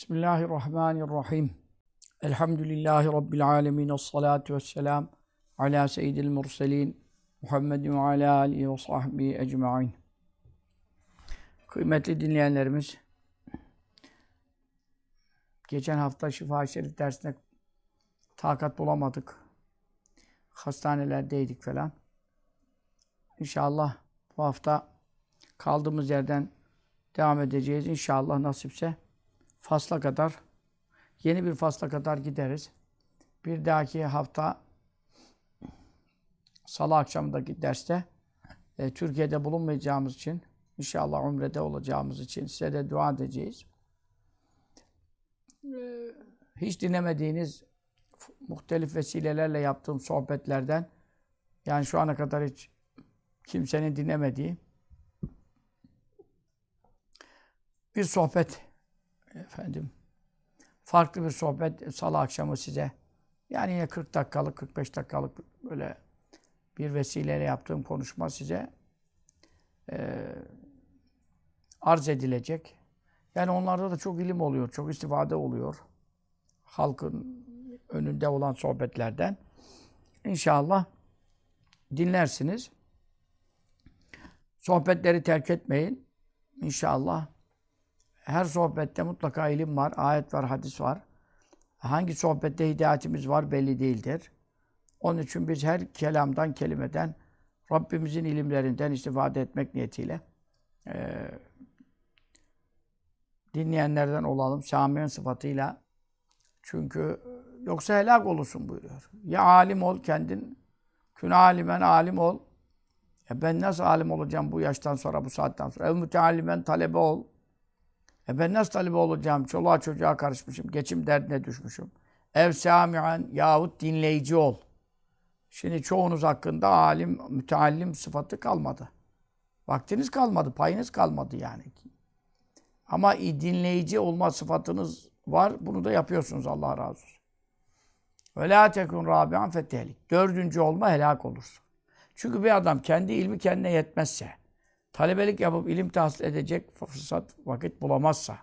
Bismillahirrahmanirrahim. Elhamdülillahi Rabbil alemin. Esselatu vesselam ala seyyidil murselin. Muhammedin ve ala alihi ve sahbihi ecma'in. Kıymetli dinleyenlerimiz, geçen hafta Şifa-i Şerif dersine takat bulamadık. Hastanelerdeydik falan. İnşallah bu hafta kaldığımız yerden devam edeceğiz. İnşallah nasipse fasla kadar, yeni bir fasla kadar gideriz. Bir dahaki hafta Salı akşamındaki derste e, Türkiye'de bulunmayacağımız için, inşallah Umre'de olacağımız için size de dua edeceğiz. E, hiç dinlemediğiniz muhtelif vesilelerle yaptığım sohbetlerden, yani şu ana kadar hiç kimsenin dinlemediği bir sohbet efendim farklı bir sohbet salı akşamı size yani yine 40 dakikalık 45 dakikalık böyle bir vesileyle yaptığım konuşma size e, arz edilecek. Yani onlarda da çok ilim oluyor, çok istifade oluyor. Halkın önünde olan sohbetlerden. İnşallah dinlersiniz. Sohbetleri terk etmeyin. İnşallah her sohbette mutlaka ilim var, ayet var, hadis var. Hangi sohbette hidayetimiz var belli değildir. Onun için biz her kelamdan, kelimeden, Rabbimizin ilimlerinden istifade etmek niyetiyle e, dinleyenlerden olalım, Sami'nin sıfatıyla. Çünkü yoksa helak olursun buyuruyor. Ya alim ol kendin, kün alimen alim ol. E ben nasıl alim olacağım bu yaştan sonra, bu saatten sonra? Ev müteallimen talebe ol. E ben nasıl talebe olacağım? Çoluğa çocuğa karışmışım. Geçim derdine düşmüşüm. Ev sami'an yahut dinleyici ol. Şimdi çoğunuz hakkında alim, müteallim sıfatı kalmadı. Vaktiniz kalmadı, payınız kalmadı yani. Ama dinleyici olma sıfatınız var. Bunu da yapıyorsunuz Allah razı olsun. Ve la tekun rabi'an fetehlik. Dördüncü olma helak olursun. Çünkü bir adam kendi ilmi kendine yetmezse, talebelik yapıp ilim tahsil edecek fırsat, vakit bulamazsa,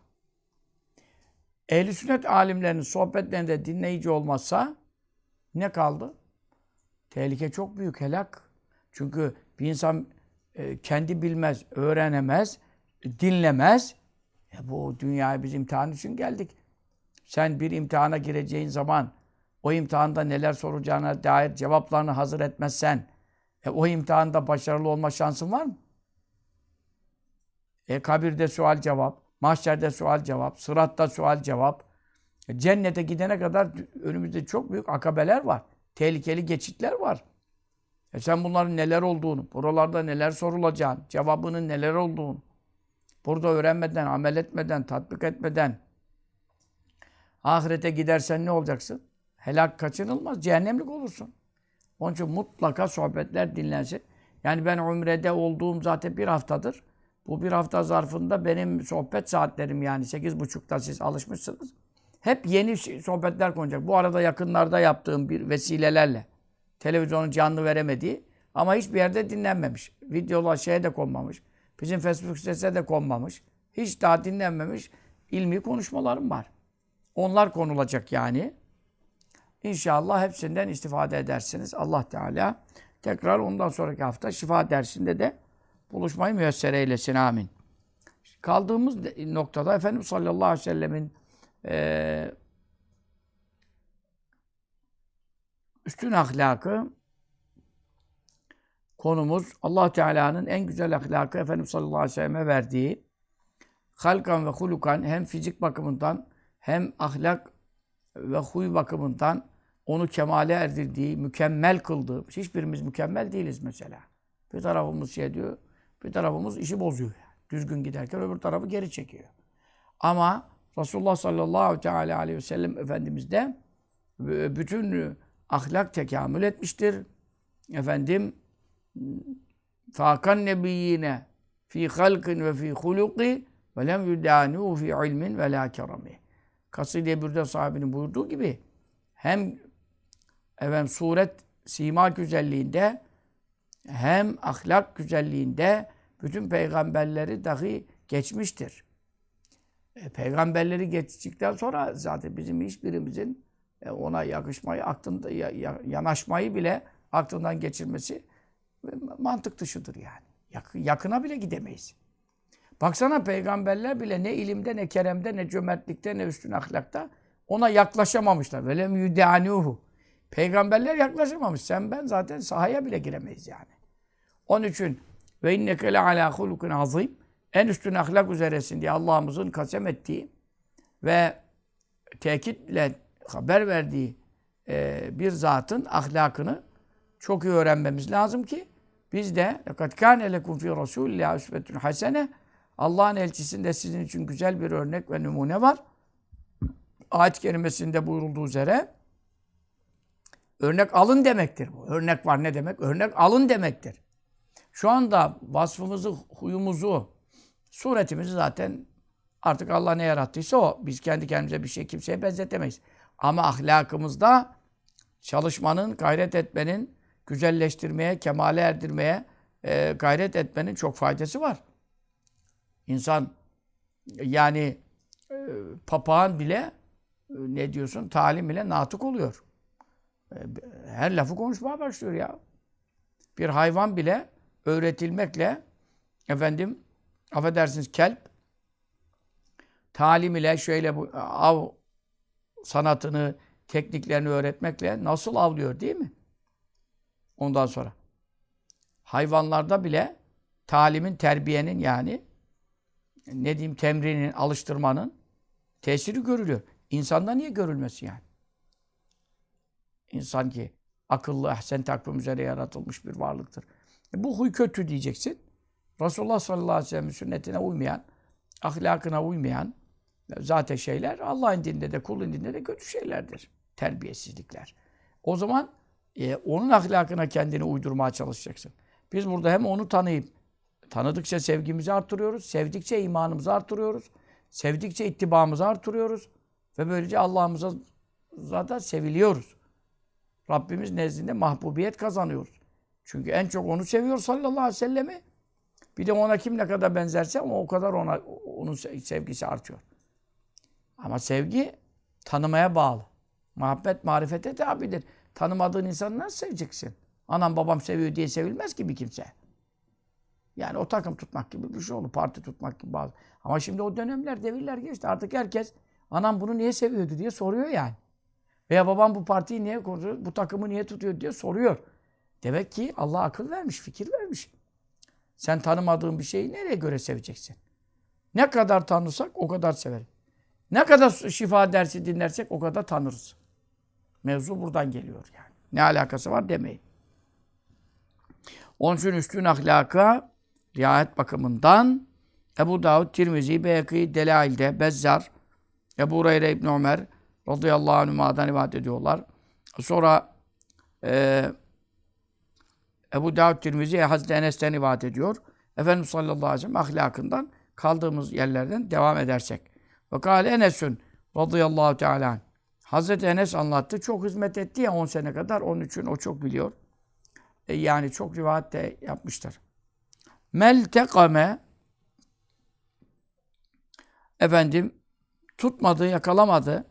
ehl sünnet alimlerinin sohbetlerinde dinleyici olmazsa ne kaldı? Tehlike çok büyük, helak. Çünkü bir insan e, kendi bilmez, öğrenemez, dinlemez. E, bu dünyaya biz imtihan için geldik. Sen bir imtihana gireceğin zaman o imtihanda neler soracağına dair cevaplarını hazır etmezsen e, o imtihanda başarılı olma şansın var mı? E, kabirde sual cevap, mahşerde sual cevap, sıratta sual cevap. Cennete gidene kadar önümüzde çok büyük akabeler var. Tehlikeli geçitler var. E sen bunların neler olduğunu, buralarda neler sorulacağını, cevabının neler olduğunu, burada öğrenmeden, amel etmeden, tatbik etmeden ahirete gidersen ne olacaksın? Helak kaçınılmaz, cehennemlik olursun. Onun için mutlaka sohbetler dinlensin. Yani ben Umre'de olduğum zaten bir haftadır. Bu bir hafta zarfında benim sohbet saatlerim yani sekiz buçukta siz alışmışsınız. Hep yeni sohbetler konacak. Bu arada yakınlarda yaptığım bir vesilelerle. Televizyonun canlı veremediği ama hiçbir yerde dinlenmemiş. Videolar şeye de konmamış. Bizim Facebook sitesine de konmamış. Hiç daha dinlenmemiş ilmi konuşmalarım var. Onlar konulacak yani. İnşallah hepsinden istifade edersiniz. Allah Teala tekrar ondan sonraki hafta şifa dersinde de buluşmayı müyesser eylesin. Amin. Kaldığımız noktada Efendimiz sallallahu aleyhi ve sellemin e, üstün ahlakı konumuz allah Teala'nın en güzel ahlakı Efendimiz sallallahu aleyhi ve selleme verdiği halkan ve hulukan hem fizik bakımından hem ahlak ve huy bakımından onu kemale erdirdiği, mükemmel kıldığı. Hiçbirimiz mükemmel değiliz mesela. Bir tarafımız şey diyor, bir tarafımız işi bozuyor. Düzgün giderken öbür tarafı geri çekiyor. Ama Resulullah sallallahu teala aleyhi ve sellem Efendimiz de bütün ahlak tekamül etmiştir. Efendim fakan nebiyyine fi halkin ve fi huluki ve lem yudânuhu fi ilmin ve la kerami. Kaside Bürde sahibinin buyurduğu gibi hem efendim, suret, sima güzelliğinde hem ahlak güzelliğinde bütün peygamberleri dahi geçmiştir. E, peygamberleri geçtikten sonra zaten bizim hiçbirimizin e, ona yakışmayı, aklında ya, ya, yanaşmayı bile aklından geçirmesi e, mantık dışıdır yani. Yak, yakına bile gidemeyiz. Baksana peygamberler bile ne ilimde, ne keremde, ne cömertlikte, ne üstün ahlakta ona yaklaşamamışlar. Velem yudanuhu. Peygamberler yaklaşamamış. Sen ben zaten sahaya bile giremeyiz yani. Onun için ve inneke le ala hulukun azim. En üstün ahlak üzeresin diye Allah'ımızın kasem ettiği ve tekitle haber verdiği e, bir zatın ahlakını çok iyi öğrenmemiz lazım ki biz de لَقَدْ كَانَ لَكُمْ فِي رَسُولِ اللّٰهِ üsvetun hasene Allah'ın elçisinde sizin için güzel bir örnek ve numune var. Ayet-i kerimesinde buyurulduğu üzere örnek alın demektir bu. Örnek var ne demek? Örnek alın demektir. Şu anda vasfımızı, huyumuzu, suretimizi zaten artık Allah ne yarattıysa o. Biz kendi kendimize bir şey kimseye benzetemeyiz. Ama ahlakımızda çalışmanın, gayret etmenin, güzelleştirmeye, kemale erdirmeye e, gayret etmenin çok faydası var. İnsan yani e, papağan bile e, ne diyorsun talim ile natık oluyor. E, her lafı konuşmaya başlıyor ya. Bir hayvan bile öğretilmekle efendim affedersiniz kelp talim ile şöyle bu av sanatını, tekniklerini öğretmekle nasıl avlıyor değil mi? Ondan sonra. Hayvanlarda bile talimin, terbiyenin yani ne diyeyim temrinin, alıştırmanın tesiri görülüyor. İnsanda niye görülmesi yani? İnsan ki akıllı, ahsen takvim üzere yaratılmış bir varlıktır. E bu huy kötü diyeceksin. Resulullah sallallahu aleyhi ve sellem sünnetine uymayan, ahlakına uymayan zaten şeyler Allah'ın dinde de kulun dinde de kötü şeylerdir. Terbiyesizlikler. O zaman e, onun ahlakına kendini uydurmaya çalışacaksın. Biz burada hem onu tanıyıp tanıdıkça sevgimizi artırıyoruz, sevdikçe imanımızı artırıyoruz, sevdikçe ittibamızı artırıyoruz ve böylece Allah'ımıza zaten seviliyoruz. Rabbimiz nezdinde mahbubiyet kazanıyoruz. Çünkü en çok onu seviyor sallallahu aleyhi ve sellemi. Bir de ona kim ne kadar benzerse o, o kadar ona onun sevgisi artıyor. Ama sevgi tanımaya bağlı. Muhabbet marifete tabidir. Tanımadığın insanı nasıl seveceksin? Anam babam seviyor diye sevilmez ki bir kimse. Yani o takım tutmak gibi bir şey oldu. Parti tutmak gibi bazı. Ama şimdi o dönemler, devirler geçti. Artık herkes anam bunu niye seviyordu diye soruyor yani. Veya babam bu partiyi niye kurdu, bu takımı niye tutuyor diye soruyor. Demek ki Allah akıl vermiş, fikir vermiş. Sen tanımadığın bir şeyi nereye göre seveceksin? Ne kadar tanırsak o kadar severiz. Ne kadar şifa dersi dinlersek o kadar tanırız. Mevzu buradan geliyor yani. Ne alakası var demeyin. Onun için üstün ahlaka riayet bakımından Ebu Davud, Tirmizi, Beyaki, Delail'de, Bezzar, Ebu Hureyre İbn Ömer radıyallahu anhuma'dan rivayet ediyorlar. Sonra e, Ebu Davud Tirmizi Hazreti Enes'ten rivayet ediyor. Efendimiz sallallahu aleyhi ve sellem ahlakından kaldığımız yerlerden devam edersek. Ve kâle Enes'ün radıyallahu teala Hazreti Enes anlattı. Çok hizmet etti ya 10 sene kadar. Onun için o çok biliyor. E yani çok rivayet de yapmıştır. Meltekame efendim tutmadı, yakalamadı.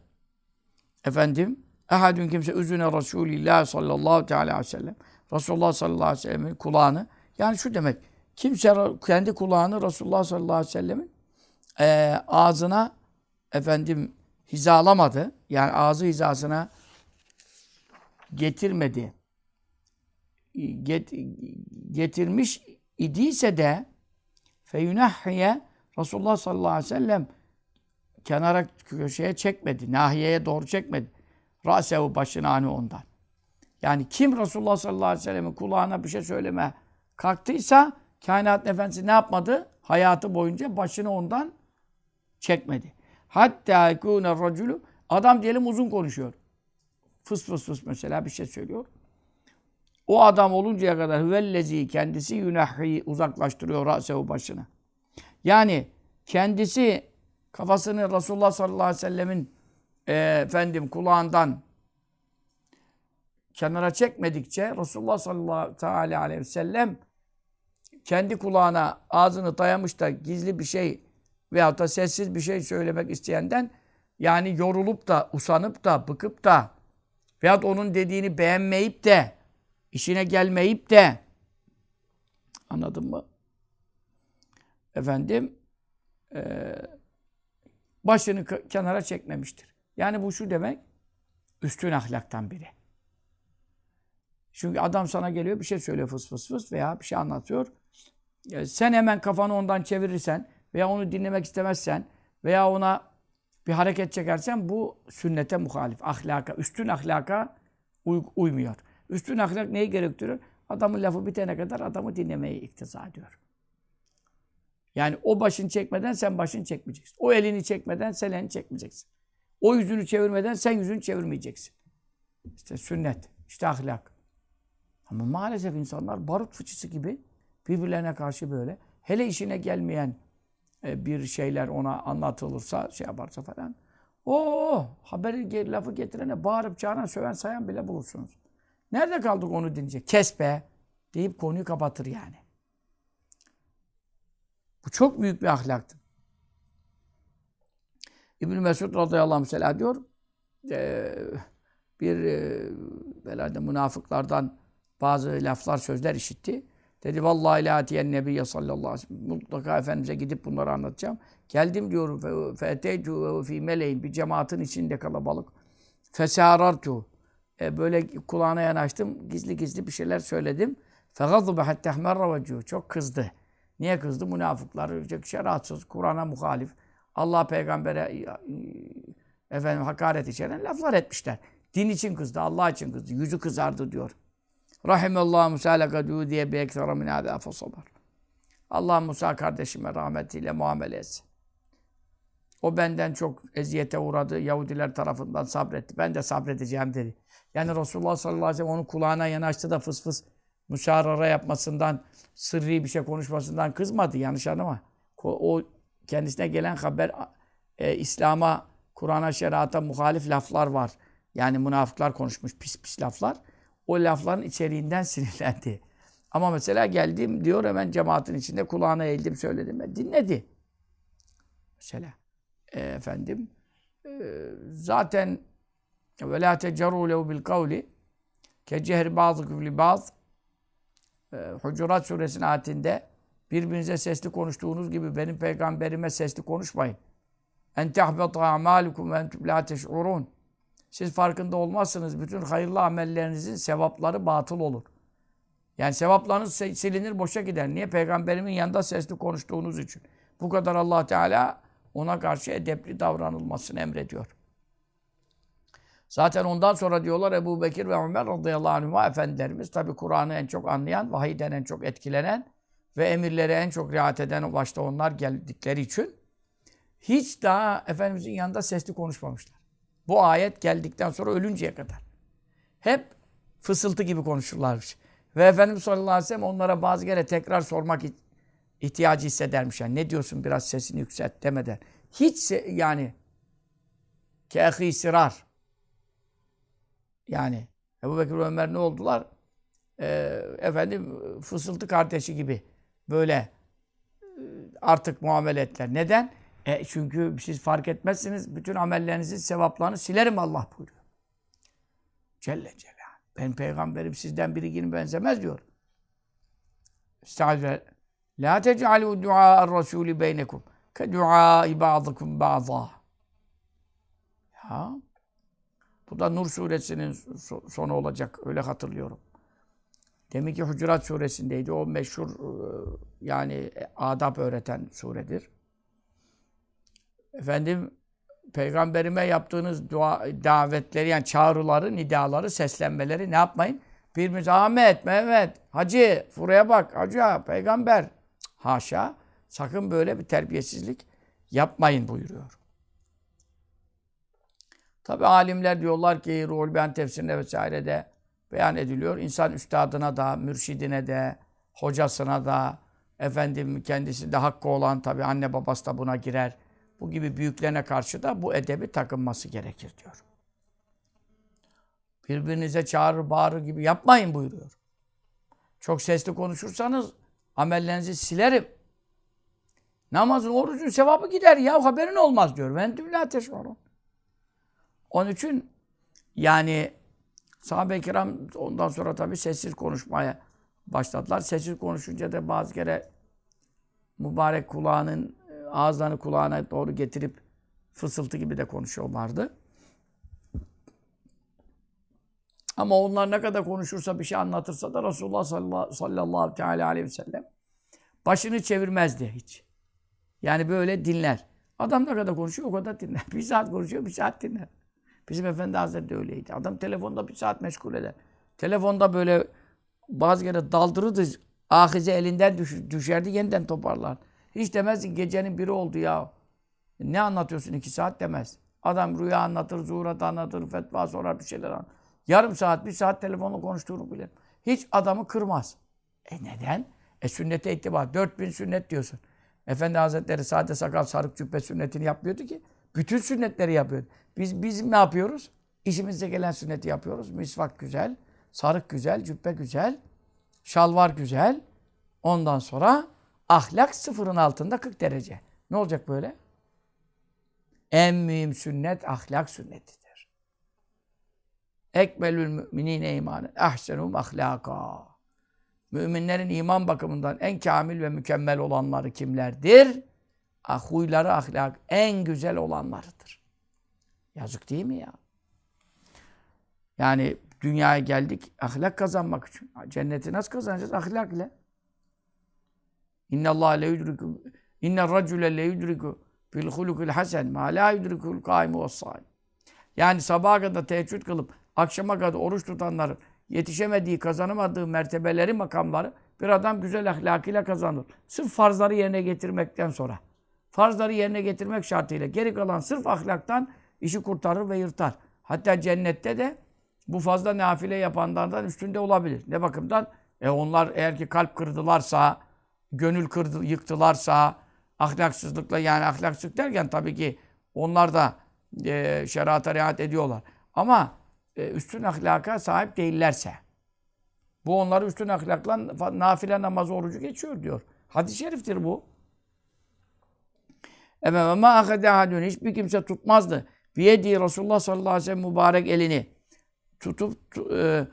Efendim ehadün kimse üzüne Resulillah sallallahu teala aleyhi ve sellem. Resulullah sallallahu aleyhi ve sellem'in kulağını yani şu demek kimse kendi kulağını Resulullah sallallahu aleyhi ve sellemin e, ağzına efendim hizalamadı. Yani ağzı hizasına getirmedi. Get, getirmiş idiyse de feyunahhiye Resulullah sallallahu aleyhi ve sellem kenara köşeye çekmedi. Nahiyeye doğru çekmedi. Rasevu başını hani ondan. Yani kim Resulullah sallallahu aleyhi ve sellem'in kulağına bir şey söyleme kalktıysa kainat efendisi ne yapmadı? Hayatı boyunca başını ondan çekmedi. Hatta yekûne raculu adam diyelim uzun konuşuyor. Fıs fıs fıs mesela bir şey söylüyor. O adam oluncaya kadar hüvellezi kendisi yunahhi uzaklaştırıyor rasehu başını. Yani kendisi kafasını Resulullah sallallahu aleyhi ve sellemin e, efendim kulağından kenara çekmedikçe Resulullah sallallahu aleyhi ve sellem kendi kulağına ağzını dayamış da gizli bir şey veyahut da sessiz bir şey söylemek isteyenden yani yorulup da, usanıp da, bıkıp da veyahut onun dediğini beğenmeyip de, işine gelmeyip de anladın mı? Efendim e, başını kenara çekmemiştir. Yani bu şu demek üstün ahlaktan biri. Çünkü adam sana geliyor bir şey söylüyor fıs fıs fıs veya bir şey anlatıyor. Sen hemen kafanı ondan çevirirsen veya onu dinlemek istemezsen veya ona bir hareket çekersen bu sünnete muhalif, ahlaka, üstün ahlaka uy uymuyor. Üstün ahlak neyi gerektiriyor? Adamın lafı bitene kadar adamı dinlemeyi iktiza ediyor. Yani o başını çekmeden sen başını çekmeyeceksin. O elini çekmeden sen elini çekmeyeceksin. O yüzünü çevirmeden sen yüzünü çevirmeyeceksin. İşte sünnet, işte ahlak. Ama maalesef insanlar barut fıçısı gibi birbirlerine karşı böyle. Hele işine gelmeyen e, bir şeyler ona anlatılırsa, şey yaparsa falan. O haberi lafı getirene bağırıp çağıran, söven sayan bile bulursunuz. Nerede kaldık onu dinleyecek? Kes be deyip konuyu kapatır yani. Bu çok büyük bir ahlaktır. İbn-i Mesud radıyallahu anh mesela diyor, e, bir e, herhalde münafıklardan bazı laflar, sözler işitti. Dedi vallahi la atiyen nebiyye sallallahu aleyhi ve sellem. Mutlaka Efendimiz'e gidip bunları anlatacağım. Geldim diyor feteytu fi meleğin bir cemaatin içinde kalabalık. Fesarartu. E, böyle kulağına yanaştım. Gizli gizli bir şeyler söyledim. Fegazıbe hatta ahmerra Çok kızdı. Niye kızdı? Münafıklar, şeriatsız, Kur'an'a muhalif, Allah peygambere efendim hakaret içeren laflar etmişler. Din için kızdı, Allah için kızdı. Yüzü kızardı diyor. Rahimallahu Musa lekadû diye bir ekstra min hâdâ fesabar. Allah Musa kardeşime rahmetiyle muamele etsin. O benden çok eziyete uğradı. Yahudiler tarafından sabretti. Ben de sabredeceğim dedi. Yani Resulullah sallallahu aleyhi ve sellem onun kulağına yanaştı da fıs fıs müşarara yapmasından, sırrı bir şey konuşmasından kızmadı. Yanlış anlama. O kendisine gelen haber e, İslam'a, Kur'an'a, şeriata muhalif laflar var. Yani münafıklar konuşmuş pis pis laflar. O lafların içeriğinden sinirlendi. Ama mesela geldim diyor hemen cemaatin içinde kulağına eğildim söyledim. E, dinledi. Mesela e, efendim e, zaten ve la tecerru lehu bil kavli ke cehri bazıkum li bazı e, Hucurat suresinin ayetinde birbirinize sesli konuştuğunuz gibi benim peygamberime sesli konuşmayın. En tehbeta amalukum ve entum la teş'urun. Siz farkında olmazsınız. Bütün hayırlı amellerinizin sevapları batıl olur. Yani sevaplarınız silinir, boşa gider. Niye? Peygamberimin yanında sesli konuştuğunuz için. Bu kadar allah Teala ona karşı edepli davranılmasını emrediyor. Zaten ondan sonra diyorlar Ebu Bekir ve Ömer radıyallahu anhuma efendilerimiz tabi Kur'an'ı en çok anlayan, vahiyden en çok etkilenen ve emirlere en çok riayet eden başta onlar geldikleri için hiç daha Efendimizin yanında sesli konuşmamışlar. Bu ayet geldikten sonra ölünceye kadar. Hep fısıltı gibi konuşurlarmış. Ve Efendimiz sallallahu aleyhi ve sellem onlara bazı kere tekrar sormak ihtiyacı hissedermiş. Yani ne diyorsun biraz sesini yükselt demeden. Hiç yani kehi sirar yani Ebu Bekir Ömer ne oldular? Ee, efendim fısıltı kardeşi gibi böyle e, artık muamele ettiler. Neden? E çünkü siz fark etmezsiniz. Bütün amellerinizin sevaplarını silerim Allah buyuruyor. Celle Celal. Ben peygamberim sizden birinin benzemez diyor. Estağfirullah. La tec'alû du'a rasûlü beynekum ke du'a ba'dıkum ba'dâ. Ya bu da Nur suresinin sonu olacak. Öyle hatırlıyorum. Demek ki Hucurat suresindeydi. O meşhur e, yani e, adab öğreten suredir. Efendim peygamberime yaptığınız dua, davetleri yani çağrıları, nidaları, seslenmeleri ne yapmayın? Birbirinize Ahmet, Mehmet, Hacı, buraya bak, Hacı, peygamber. Haşa. Sakın böyle bir terbiyesizlik yapmayın buyuruyor. Tabi alimler diyorlar ki Ruhul Beyan tefsirinde vesairede beyan ediliyor. İnsan üstadına da, mürşidine de, hocasına da, efendim kendisinde hakkı olan tabi anne babası da buna girer. Bu gibi büyüklerine karşı da bu edebi takınması gerekir diyor. Birbirinize çağırır, bağırır gibi yapmayın buyuruyor. Çok sesli konuşursanız amellerinizi silerim. Namazın, orucun sevabı gider ya haberin olmaz diyor. Ben la teşurun. Onun için yani sahabe-i kiram ondan sonra tabii sessiz konuşmaya başladılar. Sessiz konuşunca da bazı kere mübarek kulağının ağızlarını kulağına doğru getirip fısıltı gibi de konuşuyorlardı. Ama onlar ne kadar konuşursa bir şey anlatırsa da Resulullah sallallahu aleyhi ve sellem başını çevirmezdi hiç. Yani böyle dinler. Adam ne kadar konuşuyor o kadar dinler. Bir saat konuşuyor bir saat dinler. Bizim Efendi Hazretleri öyleydi. Adam telefonda bir saat meşgul eder. Telefonda böyle bazı kere daldırırdı. Ahize elinden düşerdi yeniden toparlar. Hiç demezsin gecenin biri oldu ya. Ne anlatıyorsun iki saat demez. Adam rüya anlatır, zuhurat anlatır, fetva sorar bir şeyler anlatır. Yarım saat, bir saat telefonla konuştuğunu bilir. Hiç adamı kırmaz. E neden? E sünnete itibar. 4000 sünnet diyorsun. Efendi Hazretleri sade sakal sarık cübbe sünnetini yapmıyordu ki. Bütün sünnetleri yapıyordu. Biz biz ne yapıyoruz? İşimize gelen sünneti yapıyoruz. Misvak güzel, sarık güzel, cübbe güzel, şalvar güzel. Ondan sonra ahlak sıfırın altında 40 derece. Ne olacak böyle? En mühim sünnet ahlak sünnetidir. Ekmelül müminine imanen, ahsenum ahlaka. Müminlerin iman bakımından en kamil ve mükemmel olanları kimlerdir? Ah, huyları ahlak en güzel olanlarıdır. Yazık değil mi ya? Yani dünyaya geldik ahlak kazanmak için. Cenneti nasıl kazanacağız? Ahlak İnna Allah le yudriku inna racule le yudriku bil hulukil hasen ma la yudrikul kaimu ve Yani sabaha kadar teheccüd kılıp akşama kadar oruç tutanların yetişemediği, kazanamadığı mertebeleri, makamları bir adam güzel ahlakıyla kazanır. Sırf farzları yerine getirmekten sonra. Farzları yerine getirmek şartıyla. Geri kalan sırf ahlaktan işi kurtarır ve yırtar. Hatta cennette de bu fazla nafile yapanlardan üstünde olabilir. Ne bakımdan? E onlar eğer ki kalp kırdılarsa, gönül kırdı, yıktılarsa, ahlaksızlıkla yani ahlaksızlık derken tabii ki onlar da e, şerata riayet ediyorlar. Ama e, üstün ahlaka sahip değillerse, bu onları üstün ahlakla nafile namazı orucu geçiyor diyor. Hadis-i şeriftir bu. Efendim ama ahade hadun hiçbir kimse tutmazdı. Biyedi Resulullah sallallahu aleyhi ve sellem mübarek elini tutup e,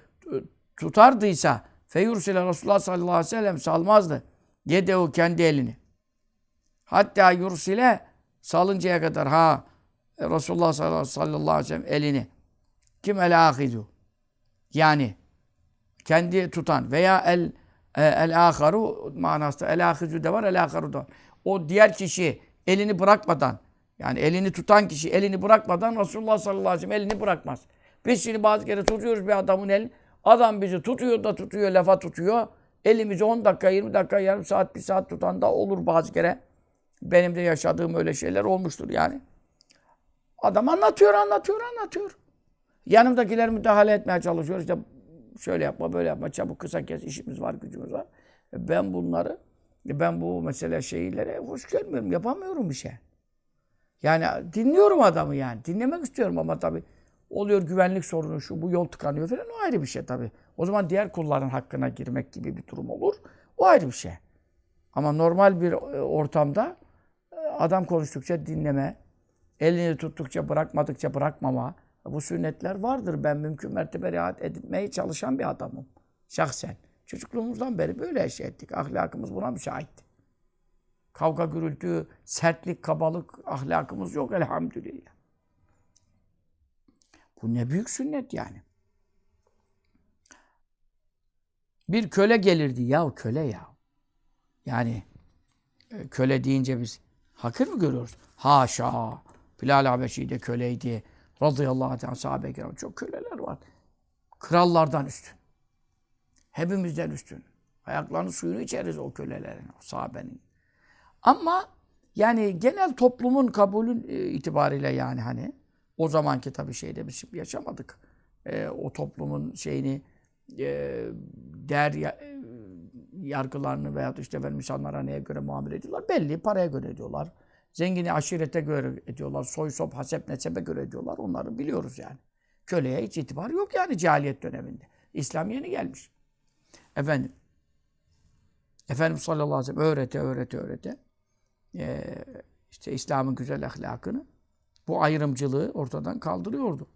tutardıysa feyursile Resulullah sallallahu aleyhi ve sellem salmazdı. Yedehu kendi elini. Hatta yursile salıncaya kadar ha Resulullah sallallahu aleyhi ve sellem elini. Kim el ahidu? Yani kendi tutan veya el e, el aharu manasında el ahizu de var el aharu da. O diğer kişi elini bırakmadan yani elini tutan kişi elini bırakmadan Resulullah sallallahu aleyhi ve sellem elini bırakmaz. Biz şimdi bazı kere tutuyoruz bir adamın elini. Adam bizi tutuyor da tutuyor, lafa tutuyor. Elimizi 10 dakika, 20 dakika, yarım saat, bir saat tutan da olur bazı kere. Benim de yaşadığım öyle şeyler olmuştur yani. Adam anlatıyor, anlatıyor, anlatıyor. Yanımdakiler müdahale etmeye çalışıyor. İşte şöyle yapma, böyle yapma, çabuk kısa kes, işimiz var, gücümüz var. E ben bunları, e ben bu mesele şeylere hoş görmüyorum, yapamıyorum bir şey. Yani dinliyorum adamı yani. Dinlemek istiyorum ama tabii oluyor güvenlik sorunu, şu bu yol tıkanıyor falan o ayrı bir şey tabii. O zaman diğer kulların hakkına girmek gibi bir durum olur. O ayrı bir şey. Ama normal bir e, ortamda adam konuştukça dinleme, elini tuttukça bırakmadıkça bırakmama, bu sünnetler vardır. Ben mümkün mertebe riayet etmeye çalışan bir adamım. Şahsen. Çocukluğumuzdan beri böyle yaşa ettik. Ahlakımız buna müsaitti. Kavga gürültü, sertlik, kabalık ahlakımız yok elhamdülillah. Bu ne büyük sünnet yani. Bir köle gelirdi ya köle ya. Yani e, köle deyince biz hakir mi görüyoruz? Haşa. Bilal Habeşi de köleydi radıyallahu anh sahabe kiram çok köleler var. Krallardan üstün. Hepimizden üstün. Ayaklarının suyunu içeriz o kölelerin, o sahabenin. Ama yani genel toplumun kabulün e, itibariyle yani hani o zamanki tabii şeyde biz şimdi yaşamadık. E, o toplumun şeyini e, değer e, yargılarını veya işte efendim insanlara neye göre muamele ediyorlar? Belli, paraya göre ediyorlar. Zengini aşirete göre ediyorlar. Soy sop, hasep, nesebe göre ediyorlar. Onları biliyoruz yani. Köleye hiç itibar yok yani cahiliyet döneminde. İslam yeni gelmiş. Efendim. Efendimiz sallallahu aleyhi ve sellem öğrete, öğrete, öğrete. e, işte İslam'ın güzel ahlakını, bu ayrımcılığı ortadan kaldırıyordu.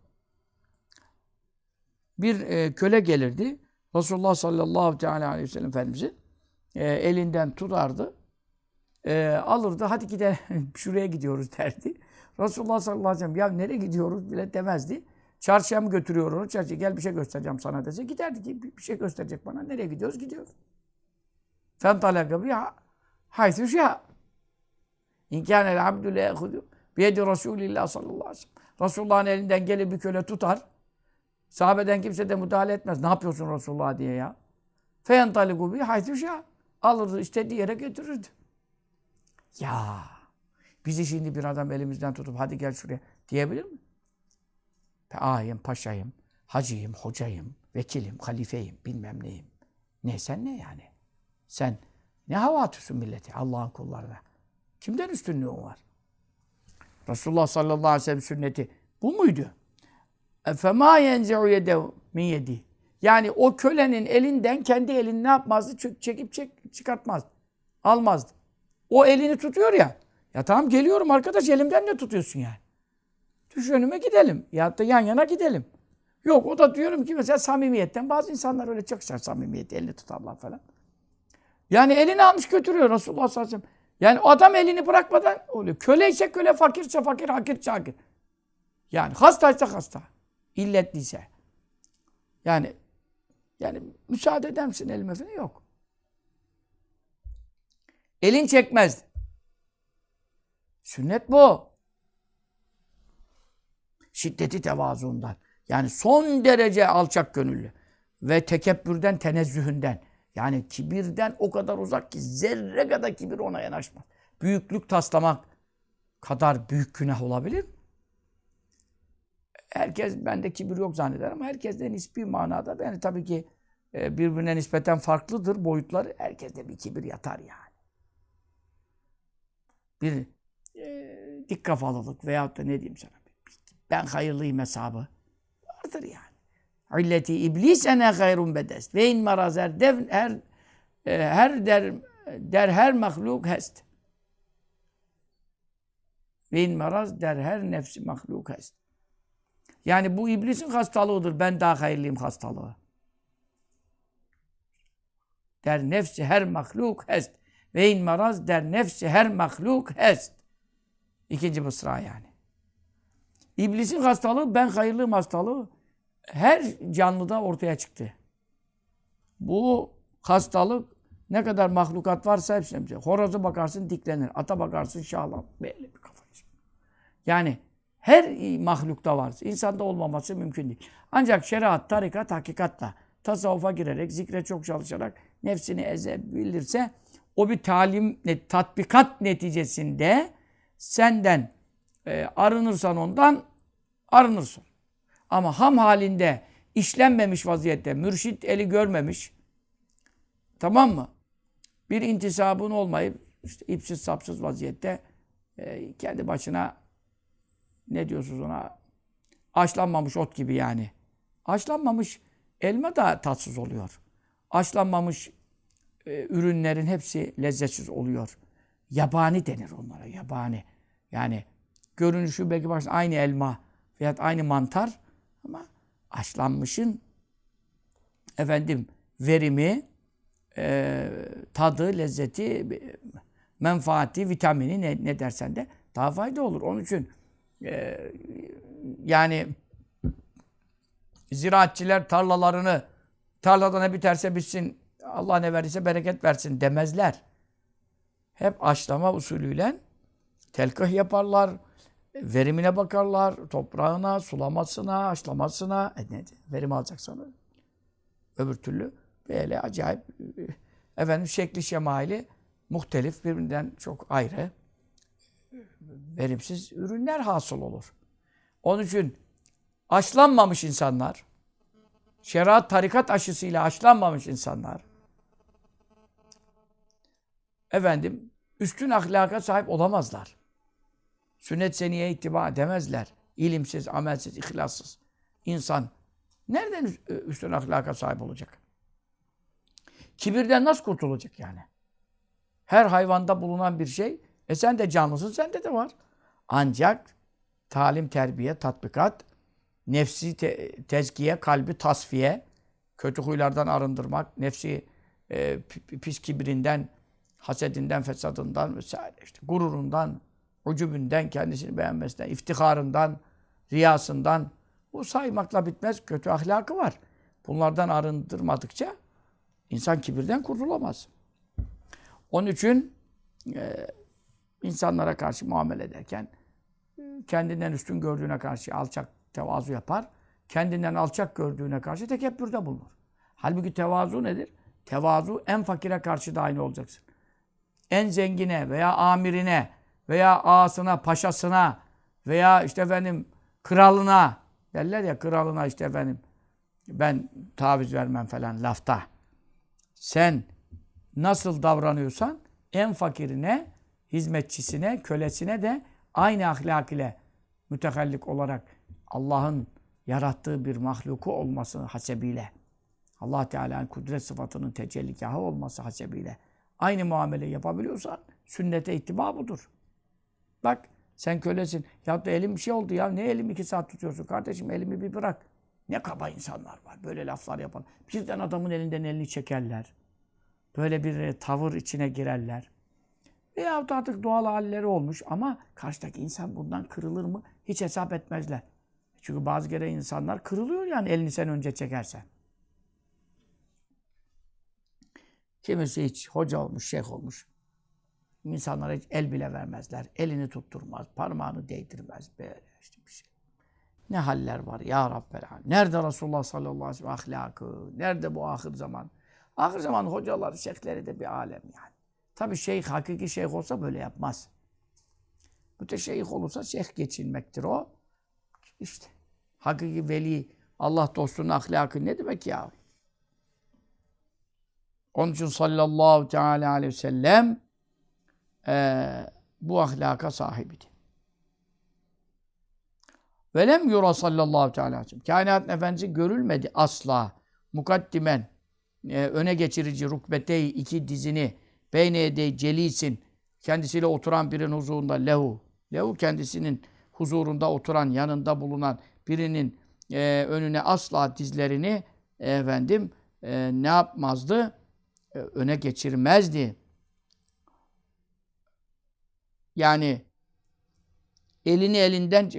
Bir e, köle gelirdi. Resulullah sallallahu teala aleyhi ve sellem Efendimiz'i e, elinden tutardı. E, alırdı. Hadi gidelim şuraya gidiyoruz derdi. Resulullah sallallahu aleyhi ve sellem ya nereye gidiyoruz bile demezdi. Çarşıya mı götürüyor onu? Çarşıya gel bir şey göstereceğim sana dese. Giderdi ki bir şey gösterecek bana. Nereye gidiyoruz? Gidiyoruz. Fentalaka bi haythu şa. İn kânel abdü biyedi Resulillah sallallahu aleyhi ve sellem. Resulullah'ın elinden gelir bir köle tutar. Sahabeden kimse de müdahale etmez. Ne yapıyorsun Resulullah diye ya. Feyentaliku bi haythu şa. Alırdı istediği yere götürürdü. Ya bizi şimdi bir adam elimizden tutup hadi gel şuraya diyebilir mi? Ağayım, paşayım, hacıyım, hocayım, vekilim, halifeyim, bilmem neyim. Ne sen ne yani? Sen ne hava atıyorsun milleti Allah'ın kullarına? Kimden üstünlüğün var? Resulullah sallallahu aleyhi ve sellem sünneti bu muydu? Efema yenze'u yedev min yedi. Yani o kölenin elinden kendi elini ne yapmazdı? Çekip çek, çıkartmazdı. Almazdı. O elini tutuyor ya. Ya tamam geliyorum arkadaş elimden ne tutuyorsun yani? Düş önüme gidelim. Ya da yan yana gidelim. Yok o da diyorum ki mesela samimiyetten bazı insanlar öyle çok samimiyet elini tutarlar falan. Yani elini almış götürüyor Resulullah sallallahu aleyhi ve sellem. Yani adam elini bırakmadan oluyor. Köle ise köle, fakirse fakir, hakirse hakir. Yani hastaysa hasta. İlletliyse. Yani yani müsaade eder misin elime falan? Yok. Elin çekmez. Sünnet bu. Şiddeti tevazuundan. Yani son derece alçak gönüllü. Ve tekebbürden, tenezzühünden. Yani kibirden o kadar uzak ki zerre kadar kibir ona yanaşmaz. Büyüklük taslamak kadar büyük günah olabilir mi? Herkes bende kibir yok zanneder ama herkes de nispi manada yani tabii ki e, birbirine nispeten farklıdır boyutları. Herkeste bir kibir yatar yani. Bir e, dik kafalılık veyahut da ne diyeyim sana ben hayırlıyım hesabı vardır yani. İlleti iblis ene gayrun bedes. Ve in marazer dev her e, her der der her mahluk hest. Ve in maraz der her nefsi mahluk hest. Yani bu iblisin hastalığıdır. Ben daha hayırlıyım hastalığı. Der nefsi her mahluk hest. Ve in maraz der nefsi her mahluk hest. İkinci mısra yani. İblisin hastalığı ben hayırlıyım hastalığı her canlıda ortaya çıktı. Bu hastalık ne kadar mahlukat varsa hepsine bir şey. Horozu bakarsın diklenir. Ata bakarsın şahlan. Belli bir kafayı. Yani her mahlukta var. İnsanda olmaması mümkün değil. Ancak şeriat, tarikat, hakikatla tasavvufa girerek, zikre çok çalışarak nefsini ezebilirse o bir talim, tatbikat neticesinde senden e, arınırsan ondan arınırsın. Ama ham halinde işlenmemiş vaziyette, mürşit eli görmemiş, tamam mı? Bir intisabın olmayıp, işte ipsiz sapsız vaziyette e, kendi başına ne diyorsunuz ona? Aşlanmamış ot gibi yani. Aşlanmamış elma da tatsız oluyor. Aşlanmamış e, ürünlerin hepsi lezzetsiz oluyor. Yabani denir onlara, yabani. Yani görünüşü belki başta aynı elma veya aynı mantar ama aşlanmışın efendim verimi, e, tadı, lezzeti, menfaati, vitamini ne, ne dersen de daha fayda olur. Onun için e, yani ziraatçiler tarlalarını tarlada ne biterse bitsin Allah ne verirse bereket versin demezler. Hep aşlama usulüyle telkih yaparlar, verimine bakarlar, toprağına, sulamasına, aşlamasına. E ne, verim alacaksan öbür türlü böyle acayip efendim şekli şemali muhtelif birbirinden çok ayrı verimsiz ürünler hasıl olur. Onun için aşlanmamış insanlar, şeriat tarikat aşısıyla aşlanmamış insanlar, efendim üstün ahlaka sahip olamazlar. Sünnet seniye ittiba edemezler. İlimsiz, amelsiz, ihlassız insan nereden üstün ahlaka sahip olacak? Kibirden nasıl kurtulacak yani? Her hayvanda bulunan bir şey E sen de canlısın, sende de var. Ancak talim, terbiye, tatbikat, nefsi te- tezkiye, kalbi tasfiye, kötü huylardan arındırmak, nefsi e, pis kibrinden, hasedinden, fesadından vesaire işte gururundan, ucubünden, kendisini beğenmesinden, iftiharından, riyasından bu saymakla bitmez kötü ahlakı var. Bunlardan arındırmadıkça insan kibirden kurtulamaz. Onun için e, insanlara karşı muamele ederken kendinden üstün gördüğüne karşı alçak tevazu yapar. Kendinden alçak gördüğüne karşı tekebbürde bulunur. Halbuki tevazu nedir? Tevazu en fakire karşı da aynı olacaksın. En zengine veya amirine veya ağasına, paşasına veya işte efendim kralına derler ya kralına işte efendim ben taviz vermem falan lafta. Sen nasıl davranıyorsan en fakirine, hizmetçisine, kölesine de aynı ahlak ile mütehallik olarak Allah'ın yarattığı bir mahluku olması hasebiyle Allah Teala'nın kudret sıfatının tecelligahı olması hasebiyle aynı muamele yapabiliyorsan sünnete ittiba budur. Bak sen kölesin. Ya da elim bir şey oldu ya. Ne elim iki saat tutuyorsun? Kardeşim elimi bir bırak. Ne kaba insanlar var. Böyle laflar yapan. Birden adamın elinden elini çekerler. Böyle bir e, tavır içine girerler. Veya da artık doğal halleri olmuş ama karşıdaki insan bundan kırılır mı? Hiç hesap etmezler. Çünkü bazı kere insanlar kırılıyor yani elini sen önce çekersen. Kimisi hiç hoca olmuş, şeyh olmuş. İnsanlara hiç el bile vermezler. Elini tutturmaz, parmağını değdirmez. Böyle işte bir şey. Ne haller var ya Rabbel Nerede Resulullah sallallahu aleyhi ve sellem ahlakı? Nerede bu ahir zaman? Ahir zaman hocaları, şeyhleri de bir alem yani. Tabi şeyh, hakiki şeyh olsa böyle yapmaz. Müteşeyyih olursa şeyh geçinmektir o. İşte hakiki veli, Allah dostunun ahlakı ne demek ya? Onun için sallallahu teala aleyhi ve sellem e, bu ahlaka sahibiydi. Velem yura sallallahu teala aleyhi. Kainatın efendisi görülmedi asla. Mukaddimen e, öne geçirici rukbeteyi iki dizini beyne edey celisin kendisiyle oturan birinin huzurunda lehu. Lehu kendisinin huzurunda oturan, yanında bulunan birinin e, önüne asla dizlerini e, efendim e, ne yapmazdı? E, öne geçirmezdi. Yani elini elinden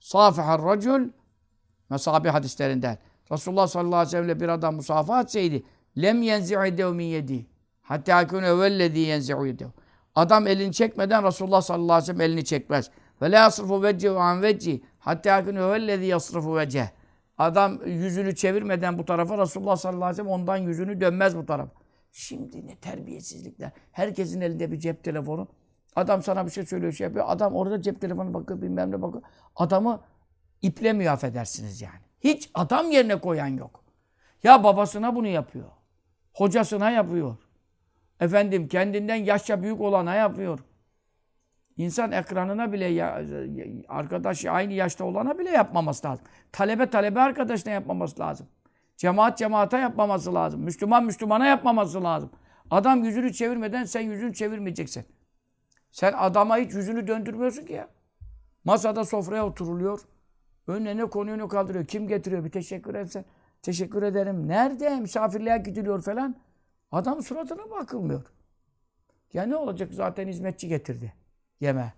safihar racul mesabi hadislerinden. Resulullah sallallahu aleyhi ve sellem'le bir adam musafaha etseydi lem yenzi'u min yedi. Hatta yakun evvellezî yenzi'u yedehu. Adam elini çekmeden Resulullah sallallahu aleyhi ve sellem elini çekmez. Ve la yasrifu veccehu an vecci. Hatta yakun evvellezî yasrifu vecceh. Adam yüzünü çevirmeden bu tarafa Resulullah sallallahu aleyhi ve sellem ondan yüzünü dönmez bu tarafa. Şimdi ne terbiyesizlikler. Herkesin elinde bir cep telefonu. Adam sana bir şey söylüyor, şey yapıyor. Adam orada cep telefonu bakıyor, bilmem ne bakıyor. Adamı iplemiyor affedersiniz yani. Hiç adam yerine koyan yok. Ya babasına bunu yapıyor. Hocasına yapıyor. Efendim kendinden yaşça büyük olana yapıyor. İnsan ekranına bile ya, arkadaşı aynı yaşta olana bile yapmaması lazım. Talebe talebe arkadaşına yapmaması lazım. Cemaat cemaata yapmaması lazım. Müslüman Müslümana yapmaması lazım. Adam yüzünü çevirmeden sen yüzünü çevirmeyeceksin. Sen adama hiç yüzünü döndürmüyorsun ki ya. Masada sofraya oturuluyor. Önüne ne konuyor ne kaldırıyor. Kim getiriyor? Bir teşekkür etsen. Teşekkür ederim. Nerede? Misafirliğe gidiliyor falan. Adam suratına bakılmıyor. Ya ne olacak? Zaten hizmetçi getirdi. Yeme.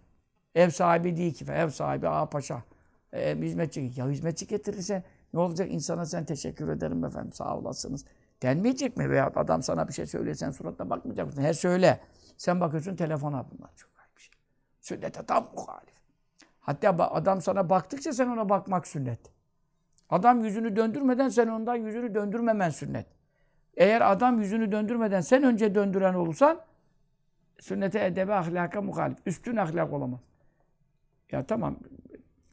Ev sahibi değil ki. Ev sahibi ağa paşa. E, hizmetçi. Ya hizmetçi getirirse ne olacak? İnsana sen teşekkür ederim efendim sağ olasınız. Denmeyecek mi? Veya adam sana bir şey söylüyor sen suratına bakmayacak mısın? Her söyle. Sen bakıyorsun telefona bunlar. Çok ayıp bir şey. Sünnete tam muhalif. Hatta adam sana baktıkça sen ona bakmak sünnet. Adam yüzünü döndürmeden sen ondan yüzünü döndürmemen sünnet. Eğer adam yüzünü döndürmeden sen önce döndüren olursan sünnete, edebe, ahlaka muhalif. Üstün ahlak olamaz. Ya tamam.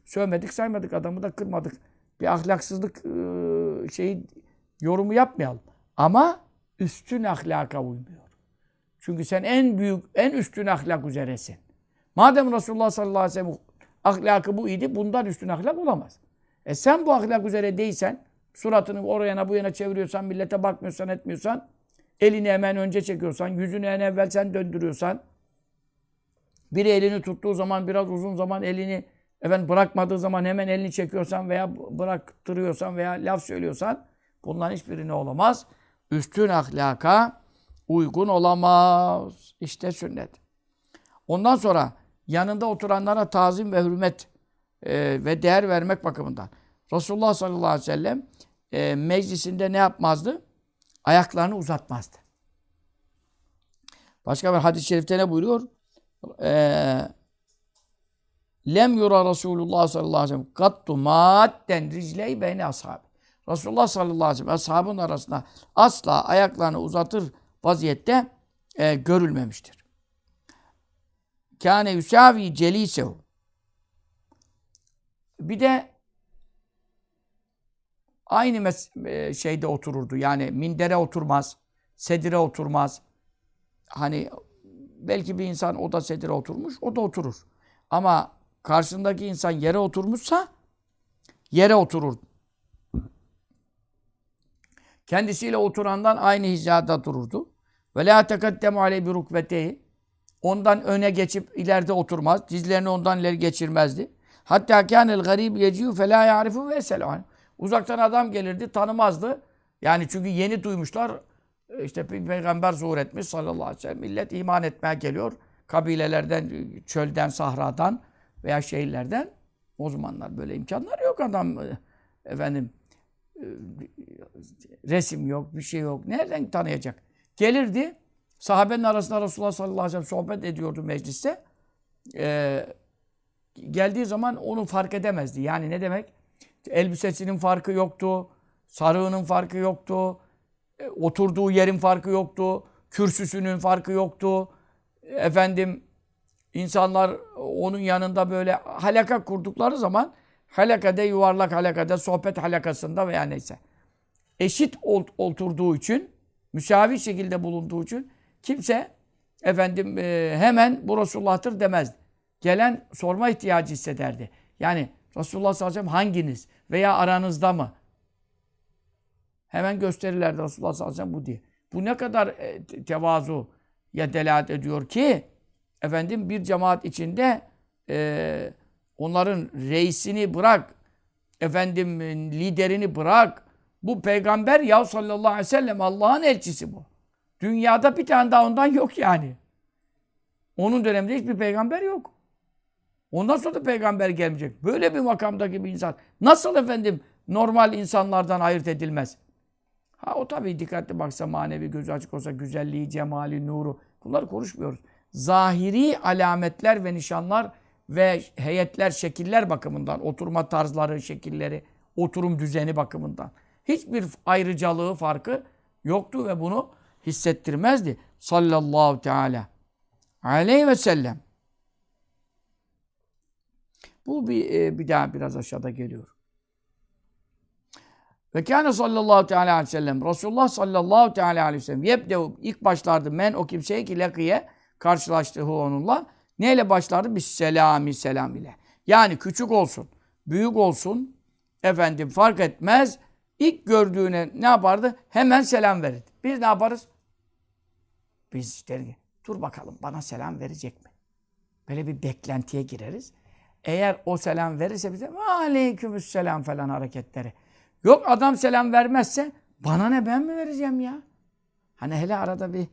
Sövmedik, saymadık, adamı da kırmadık. Bir ahlaksızlık ıı, şeyi yorumu yapmayalım. Ama üstün ahlaka uymuyor. Çünkü sen en büyük, en üstün ahlak üzeresin. Madem Resulullah sallallahu aleyhi ve sellem ahlakı bu idi, bundan üstün ahlak olamaz. E sen bu ahlak üzere değilsen, suratını oraya bu yana çeviriyorsan, millete bakmıyorsan, etmiyorsan, elini hemen önce çekiyorsan, yüzünü en evvel sen döndürüyorsan, Biri elini tuttuğu zaman biraz uzun zaman elini efendim bırakmadığı zaman hemen elini çekiyorsan veya bıraktırıyorsan veya laf söylüyorsan bunların hiçbiri ne olamaz? Üstün ahlaka uygun olamaz. İşte sünnet. Ondan sonra yanında oturanlara tazim ve hürmet e, ve değer vermek bakımından. Resulullah sallallahu aleyhi ve sellem e, meclisinde ne yapmazdı? Ayaklarını uzatmazdı. Başka bir hadis-i şerifte ne buyuruyor? Ee, Lem yura Resulullah sallallahu aleyhi ve sellem kattu madden ricley beyni ashab. Resulullah sallallahu aleyhi ve sellem ashabın arasında asla ayaklarını uzatır vaziyette e, görülmemiştir. Kâne yusavi celisehu. Bir de aynı e, şeyde otururdu. Yani mindere oturmaz, sedire oturmaz. Hani belki bir insan o da sedire oturmuş, o da oturur. Ama karşındaki insan yere oturmuşsa yere oturur. Kendisiyle oturandan aynı hizada dururdu. Ve la tekaddemu aleyhi bi rukbeteyi. Ondan öne geçip ileride oturmaz. Dizlerini ondan ileri geçirmezdi. Hatta kânel garib yeciyu fe la ya'rifu ve selam. Uzaktan adam gelirdi, tanımazdı. Yani çünkü yeni duymuşlar. İşte bir peygamber zuhur etmiş sallallahu aleyhi ve sellem. Millet iman etmeye geliyor. Kabilelerden, çölden, sahradan veya şehirlerden. O zamanlar böyle imkanlar yok adam. E, efendim e, resim yok, bir şey yok. Nereden tanıyacak? Gelirdi. Sahabenin arasında Resulullah sallallahu aleyhi ve sellem sohbet ediyordu mecliste. Ee, geldiği zaman onu fark edemezdi. Yani ne demek? Elbisesinin farkı yoktu. Sarığının farkı yoktu. E, oturduğu yerin farkı yoktu. Kürsüsünün farkı yoktu. Efendim insanlar onun yanında böyle halaka kurdukları zaman halakada yuvarlak halakada sohbet halakasında veya neyse eşit oturduğu için müsavi şekilde bulunduğu için kimse efendim e, hemen bu Resulullah'tır demez. Gelen sorma ihtiyacı hissederdi. Yani Resulullah sallallahu aleyhi ve sellem hanginiz veya aranızda mı? Hemen gösterirlerdi Resulullah sallallahu aleyhi ve sellem bu diye. Bu ne kadar e, tevazu ya delalet ediyor ki efendim bir cemaat içinde e, onların reisini bırak, efendim liderini bırak. Bu peygamber ya sallallahu aleyhi ve sellem Allah'ın elçisi bu. Dünyada bir tane daha ondan yok yani. Onun döneminde hiçbir peygamber yok. Ondan sonra da peygamber gelmeyecek. Böyle bir makamdaki bir insan nasıl efendim normal insanlardan ayırt edilmez? Ha o tabii dikkatli baksa manevi gözü açık olsa güzelliği, cemali, nuru bunları konuşmuyoruz. Zahiri alametler ve nişanlar ve heyetler, şekiller bakımından, oturma tarzları, şekilleri, oturum düzeni bakımından hiçbir ayrıcalığı, farkı yoktu ve bunu hissettirmezdi. Sallallahu teala aleyhi ve sellem. Bu bir, e, bir daha biraz aşağıda geliyor. Ve kâne sallallahu teala aleyhi ve sellem Resulullah sallallahu teala aleyhi ve sellem yebdev ilk başlardı men o kimseye ki lakiye karşılaştığı onunla neyle başlardı? Biz selami selam ile. Yani küçük olsun, büyük olsun efendim fark etmez. İlk gördüğüne ne yapardı? Hemen selam verirdi. Biz ne yaparız? Biz deriz dur bakalım bana selam verecek mi? Böyle bir beklentiye gireriz. Eğer o selam verirse bize aleykümselam falan hareketleri. Yok adam selam vermezse bana ne ben mi vereceğim ya? Hani hele arada bir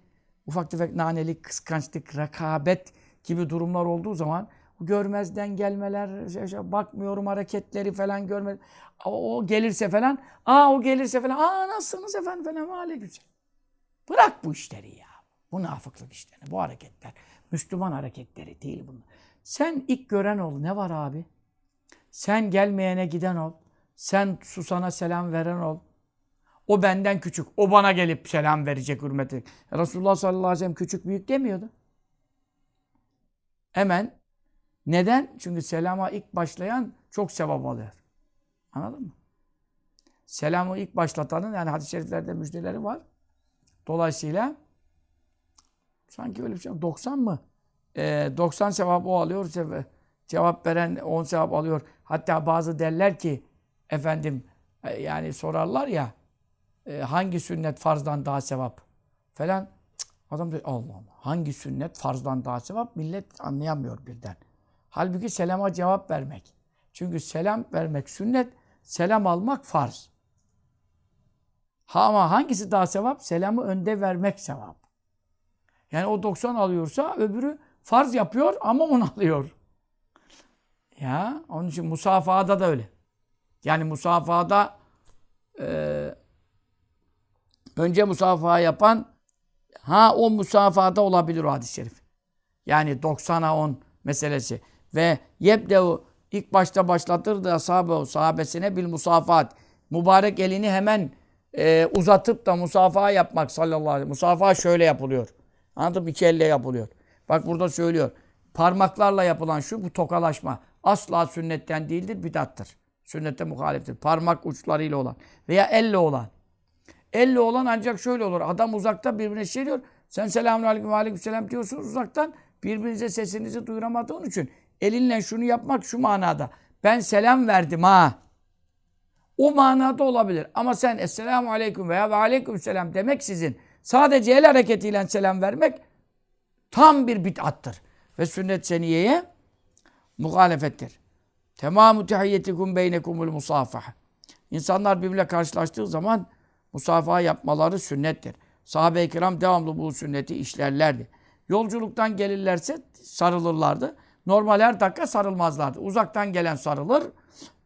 ufak tefek nanelik, kıskançlık, rekabet gibi durumlar olduğu zaman görmezden gelmeler, şey, şey, bakmıyorum hareketleri falan görmez. O, gelirse falan, aa o gelirse falan, aa nasılsınız efendim falan, aleykümselam. Bırak bu işleri ya. Bu münafıklık işlerini, bu hareketler. Müslüman hareketleri değil bunlar. Sen ilk gören ol. Ne var abi? Sen gelmeyene giden ol. Sen susana selam veren ol. O benden küçük. O bana gelip selam verecek hürmeti. Resulullah sallallahu aleyhi ve sellem küçük büyük demiyordu. Hemen. Neden? Çünkü selama ilk başlayan çok sevap alıyor. Anladın mı? Selamı ilk başlatanın yani hadis-i şeriflerde müjdeleri var. Dolayısıyla sanki öyle bir şey 90 mı? e, 90 sevap o alıyor, cevap veren 10 sevap alıyor. Hatta bazı derler ki efendim e, yani sorarlar ya e, hangi sünnet farzdan daha sevap falan. Cık, Adam diyor Allah Allah. Hangi sünnet farzdan daha sevap? Millet anlayamıyor birden. Halbuki selama cevap vermek. Çünkü selam vermek sünnet, selam almak farz. Ha ama hangisi daha sevap? Selamı önde vermek sevap. Yani o 90 alıyorsa öbürü farz yapıyor ama 10 alıyor. Ya onun için musafahada da öyle. Yani musafahada e, önce musafaha yapan ha o musafahada olabilir o hadis-i şerif. Yani 90'a 10 meselesi. Ve yebdevu ilk başta başlatır da sahabe sahabesine bil musafahat. Mübarek elini hemen e, uzatıp da musafaha yapmak sallallahu aleyhi ve sellem. Musafaha şöyle yapılıyor. Anladın mı? İki elle yapılıyor. Bak burada söylüyor. Parmaklarla yapılan şu bu tokalaşma. Asla sünnetten değildir, bidattır. Sünnette muhaliftir. Parmak uçlarıyla olan veya elle olan. Elle olan ancak şöyle olur. Adam uzakta birbirine şey diyor. Sen selamun aleyküm aleyküm selam diyorsunuz uzaktan. Birbirinize sesinizi duyuramadığın için elinle şunu yapmak şu manada. Ben selam verdim ha. O manada olabilir. Ama sen Esselamu Aleyküm veya ve Aleyküm Selam demek sizin sadece el hareketiyle selam vermek tam bir bid'attır. Ve sünnet seniyeye muhalefettir. Temamu tehiyyetikum beynekumul musafaha. İnsanlar birbirle karşılaştığı zaman musafaha yapmaları sünnettir. Sahabe-i kiram devamlı bu sünneti işlerlerdi. Yolculuktan gelirlerse sarılırlardı. Normal her dakika sarılmazlardı. Uzaktan gelen sarılır.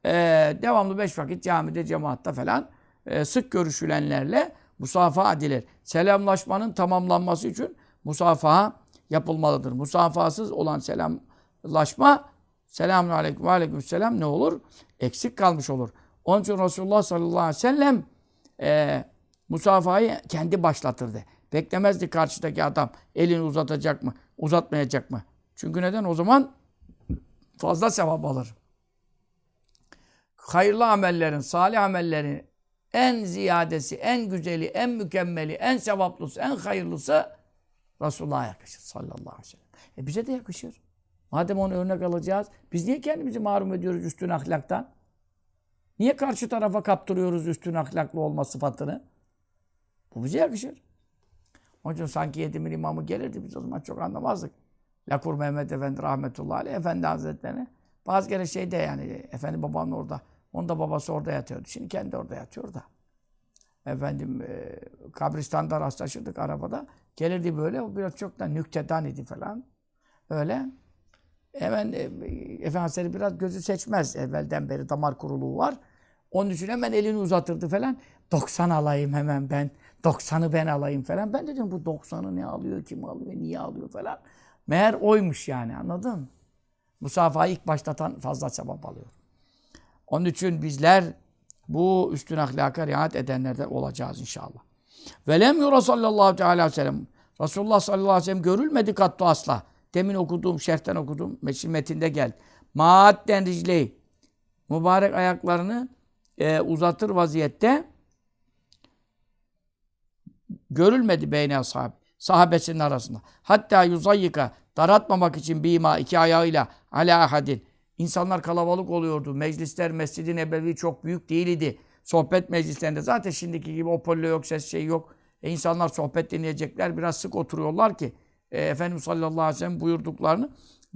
Ee, devamlı beş vakit camide, cemaatta falan e, sık görüşülenlerle musafaha edilir. Selamlaşmanın tamamlanması için musafaha yapılmalıdır. Musafahasız olan selamlaşma selamun aleyküm ve aleyküm selam ne olur? Eksik kalmış olur. Onun için Resulullah sallallahu aleyhi ve sellem e, musafahayı kendi başlatırdı. Beklemezdi karşıdaki adam elini uzatacak mı, uzatmayacak mı? Çünkü neden? O zaman fazla sevap alır. Hayırlı amellerin, salih amellerin en ziyadesi, en güzeli, en mükemmeli, en sevaplısı, en hayırlısı Resulullah'a yakışır sallallahu aleyhi ve sellem. E bize de yakışır. Madem onu örnek alacağız, biz niye kendimizi mahrum ediyoruz üstün ahlaktan? Niye karşı tarafa kaptırıyoruz üstün ahlaklı olma sıfatını? Bu bize yakışır. Onun için sanki yedimin imamı gelirdi, biz o zaman çok anlamazdık. Lakur Mehmet Efendi rahmetullahi aleyh, Efendi Hazretlerine. Bazı kere şeyde yani, Efendi babanın orada, onun da babası orada yatıyordu. Şimdi kendi orada yatıyor da. Efendim, e, kabristanda rastlaşırdık arabada. Gelirdi böyle, biraz çok da nüktedan idi falan. Öyle. Hemen e, Efendi biraz gözü seçmez. Evvelden beri damar kuruluğu var. Onun için hemen elini uzatırdı falan. 90 alayım hemen ben. 90'ı ben alayım falan. Ben dedim bu 90'ı ne alıyor, kim alıyor, niye alıyor falan. Meğer oymuş yani anladın? Musafayı ilk başlatan fazla sevap alıyor. Onun için bizler bu üstün ahlaka riayet edenlerden olacağız inşallah. Velem yura sallallahu aleyhi ve sellem. Resulullah sallallahu aleyhi ve sellem görülmedi kattu asla. Demin okuduğum, şerhten okuduğum metinde gel. Maadden ricleyi. Mübarek ayaklarını e, uzatır vaziyette görülmedi beyne ashab. Sahabesinin arasında. Hatta yuzayyika daratmamak için bima iki ayağıyla ala ahadin. İnsanlar kalabalık oluyordu. Meclisler Mescid-i Nebevi çok büyük değildi. Sohbet meclislerinde zaten şimdiki gibi hoparlör yok, ses şey yok. E insanlar sohbet dinleyecekler. Biraz sık oturuyorlar ki e, Efendimiz sallallahu aleyhi ve sellem buyurduklarını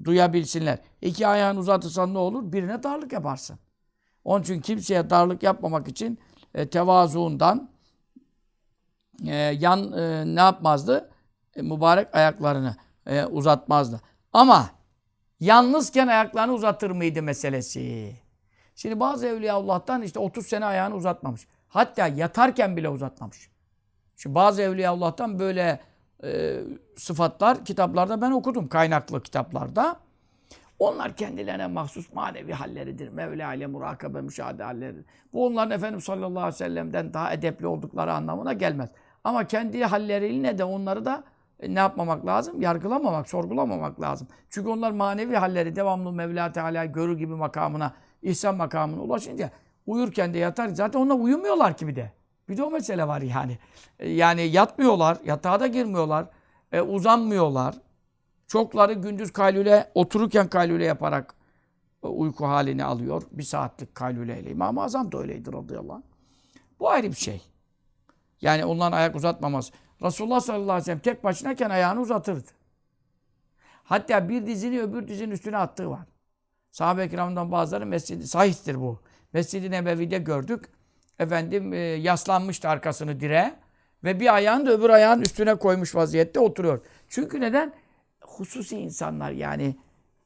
duyabilsinler. İki ayağını uzatırsan ne olur? Birine darlık yaparsın. Onun için kimseye darlık yapmamak için e, tevazuundan e, yan e, ne yapmazdı? E, mübarek ayaklarını e, uzatmazdı. Ama yalnızken ayaklarını uzatır mıydı meselesi. Şimdi bazı Evliyaullah'tan işte 30 sene ayağını uzatmamış. Hatta yatarken bile uzatmamış. Şimdi bazı Evliyaullah'tan böyle e, sıfatlar kitaplarda ben okudum. Kaynaklı kitaplarda. Onlar kendilerine mahsus manevi halleridir. Mevla ile murakabe, müşahede halleridir. Bu onların Efendimiz sallallahu aleyhi ve sellem'den daha edepli oldukları anlamına gelmez. Ama kendi halleriyle de onları da ne yapmamak lazım? Yargılamamak, sorgulamamak lazım. Çünkü onlar manevi halleri devamlı Mevla Teala görür gibi makamına, ihsan makamına ulaşınca uyurken de yatar. Zaten onlar uyumuyorlar ki de. Bir de o mesele var yani. E, yani yatmıyorlar, yatağa da girmiyorlar, e, uzanmıyorlar. Çokları gündüz kaylule, otururken kaylule yaparak e, uyku halini alıyor. Bir saatlik kayluleyle. İmam-ı Azam da öyleydi radıyallahu anh. Bu ayrı bir şey. Yani onların ayak uzatmaması. Resulullah sallallahu aleyhi ve sellem tek başınayken ayağını uzatırdı. Hatta bir dizini öbür dizinin üstüne attığı var. Sahabe-i kiramdan bazıları mescidi, sahihtir bu. Mescid-i Nebevi'de gördük. Efendim e, yaslanmıştı arkasını direğe ve bir ayağını da öbür ayağın üstüne koymuş vaziyette oturuyor. Çünkü neden? Hususi insanlar yani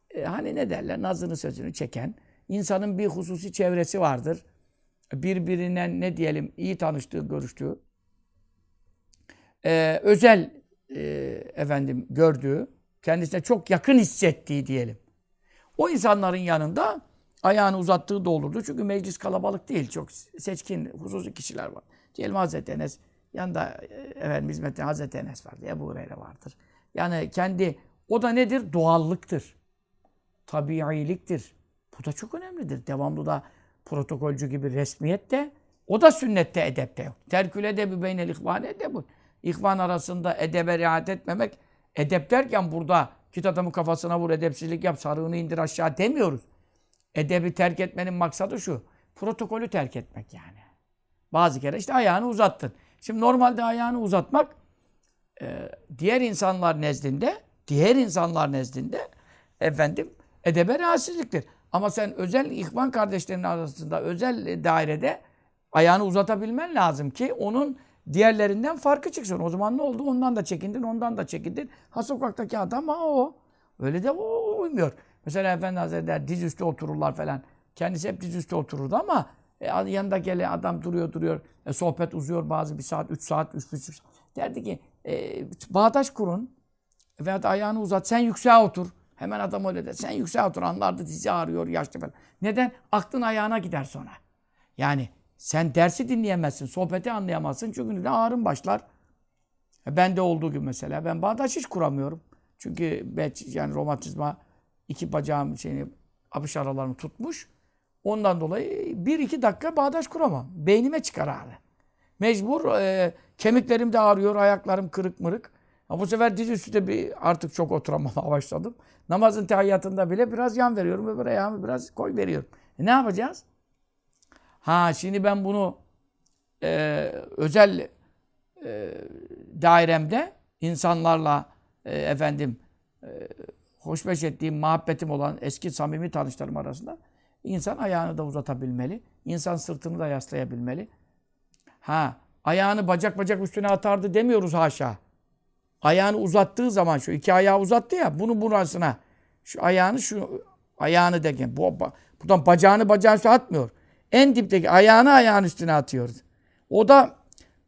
e, hani ne derler nazını sözünü çeken insanın bir hususi çevresi vardır. Birbirine ne diyelim iyi tanıştığı, görüştüğü e, özel e, efendim gördüğü, kendisine çok yakın hissettiği diyelim. O insanların yanında ayağını uzattığı da olurdu. Çünkü meclis kalabalık değil. Çok seçkin, hususi kişiler var. Diyelim Hazreti Enes, yanında e, efendim hizmette Hazreti Enes vardı. Ebu Hureyre vardır. Yani kendi, o da nedir? Doğallıktır. Tabiiliktir. Bu da çok önemlidir. Devamlı da protokolcü gibi resmiyet de, o da sünnette, edepte yok. Terkül edebi beynel ihvane edebun. İhvan arasında edebe riayet etmemek, edep derken burada git adamın kafasına vur, edepsizlik yap, sarığını indir aşağı demiyoruz. Edebi terk etmenin maksadı şu, protokolü terk etmek yani. Bazı kere işte ayağını uzattın. Şimdi normalde ayağını uzatmak e, diğer insanlar nezdinde, diğer insanlar nezdinde efendim edebe rahatsızlıktır. Ama sen özel ihvan kardeşlerinin arasında, özel dairede ayağını uzatabilmen lazım ki onun diğerlerinden farkı çıksın. O zaman ne oldu? Ondan da çekindin, ondan da çekindin. Ha sokaktaki adam ha o. Öyle de o uymuyor. Mesela Efendi Hazretleri diz üstü otururlar falan. Kendisi hep diz üstü otururdu ama e, yanında gelen adam duruyor duruyor. E, sohbet uzuyor bazı bir saat, üç saat, üç buçuk saat. Derdi ki e, bağdaş kurun veya ayağını uzat sen yükseğe otur. Hemen adam öyle der. Sen yükseğe otur. Anlardı dizi ağrıyor yaşlı falan. Neden? Aklın ayağına gider sonra. Yani sen dersi dinleyemezsin, sohbeti anlayamazsın çünkü neden ağrın başlar. E ben de olduğu gibi mesela ben bağdaş hiç kuramıyorum. Çünkü ben, yani romatizma iki bacağım şeyini abış aralarını tutmuş. Ondan dolayı bir iki dakika bağdaş kuramam. Beynime çıkar ağrı. Mecbur e, kemiklerim de ağrıyor, ayaklarım kırık mırık. Ama bu sefer diz üstü de bir artık çok oturamama başladım. Namazın tehiyyatında bile biraz yan veriyorum. Öbür ayağımı biraz koy veriyorum. E ne yapacağız? Ha şimdi ben bunu e, özel e, dairemde insanlarla e, efendim e, hoşbeş ettiğim, muhabbetim olan eski samimi tanışlarım arasında insan ayağını da uzatabilmeli. İnsan sırtını da yaslayabilmeli. Ha ayağını bacak bacak üstüne atardı demiyoruz haşa. Ayağını uzattığı zaman şu iki ayağı uzattı ya bunu burasına şu ayağını şu ayağını derken bu, buradan bacağını bacağın üstüne atmıyor. En dipteki ayağını ayağın üstüne atıyor. O da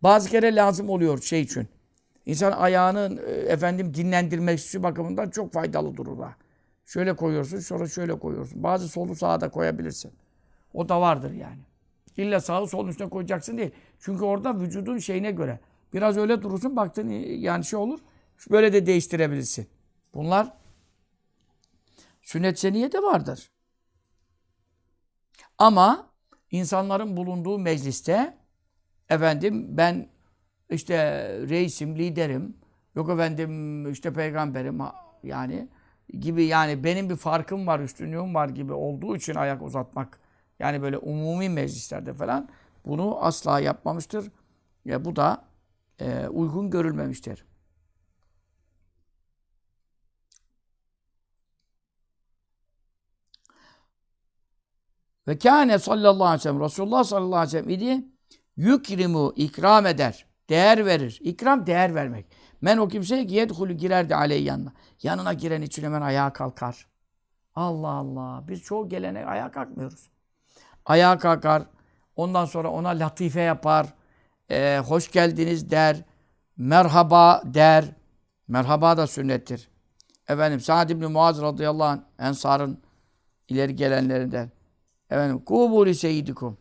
bazı kere lazım oluyor şey için. İnsan ayağını e, efendim dinlendirmek bakımından çok faydalı durur. Ha. Şöyle koyuyorsun, sonra şöyle koyuyorsun. Bazı solu sağa da koyabilirsin. O da vardır yani. İlla sağı solun üstüne koyacaksın değil. Çünkü orada vücudun şeyine göre. Biraz öyle durursun, baktın yani şey olur. Böyle de değiştirebilirsin. Bunlar sünnet seniyede vardır. Ama insanların bulunduğu mecliste efendim ben işte reisim, liderim, yok efendim işte peygamberim yani gibi yani benim bir farkım var, üstünlüğüm var gibi olduğu için ayak uzatmak yani böyle umumi meclislerde falan bunu asla yapmamıştır. Ya bu da e, uygun görülmemiştir. Ve kâne sallallahu aleyhi ve sellem Resulullah sallallahu aleyhi ve sellem idi yükrimu ikram eder. Değer verir. İkram değer vermek. Men o kimseye ki yedhulü girerdi aleyhi yanına. Yanına giren için hemen ayağa kalkar. Allah Allah. Biz çoğu gelene ayağa kalkmıyoruz. Ayağa kalkar. Ondan sonra ona latife yapar. Ee, hoş geldiniz der. Merhaba der. Merhaba da sünnettir. Efendim Sa'd ibn Muaz radıyallahu anh Ensar'ın ileri gelenlerinden. Efendim kubuli seyyidikum.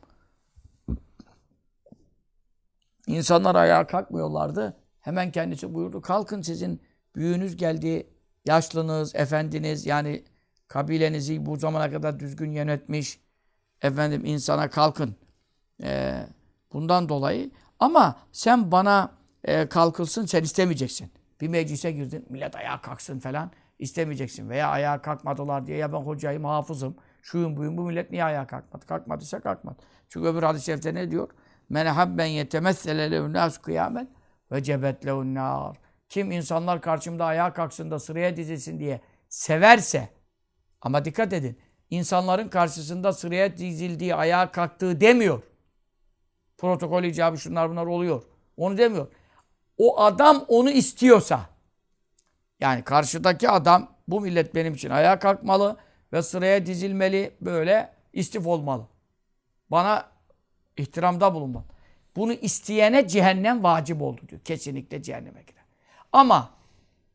İnsanlar ayağa kalkmıyorlardı. Hemen kendisi buyurdu. Kalkın sizin büyüğünüz geldi. Yaşlınız, efendiniz yani kabilenizi bu zamana kadar düzgün yönetmiş. Efendim insana kalkın. Ee, bundan dolayı. Ama sen bana e, kalkılsın sen istemeyeceksin. Bir meclise girdin millet ayağa kalksın falan istemeyeceksin. Veya ayağa kalkmadılar diye ya ben hocayım, hafızım, şuyum buyum bu millet niye ayağa kalkmadı? Kalkmadıysa kalkmadı. Çünkü öbür hadis-i şerifte ne diyor? Men habben yetemessele lehun nas kıyamen ve cebet lehun nar. Kim insanlar karşımda ayağa kalksın da sıraya dizilsin diye severse ama dikkat edin. insanların karşısında sıraya dizildiği, ayağa kalktığı demiyor. Protokol icabı şunlar bunlar oluyor. Onu demiyor. O adam onu istiyorsa yani karşıdaki adam bu millet benim için ayağa kalkmalı ve sıraya dizilmeli böyle istif olmalı. Bana ihtiramda bulunmalı. Bunu isteyene cehennem vacip oldu diyor. Kesinlikle cehenneme girer. Ama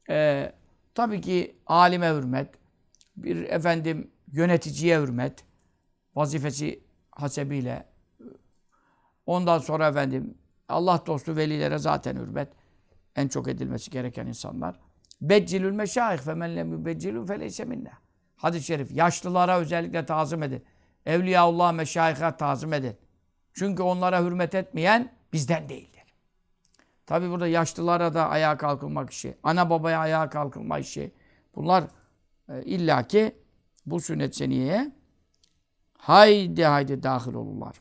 e, tabii ki alime hürmet, bir efendim yöneticiye hürmet, vazifesi hasebiyle, ondan sonra efendim Allah dostu velilere zaten hürmet, en çok edilmesi gereken insanlar. Beccilül meşayih fe men lem yubeccilü feleyse minna. Hadis-i şerif. Yaşlılara özellikle tazim edin. Evliyaullah meşayihe tazim edin. Çünkü onlara hürmet etmeyen bizden değildir. Tabi burada yaşlılara da ayağa kalkılmak işi, ana babaya ayağa kalkılma işi. Bunlar e, illaki bu sünnet seniyeye haydi haydi dahil olurlar.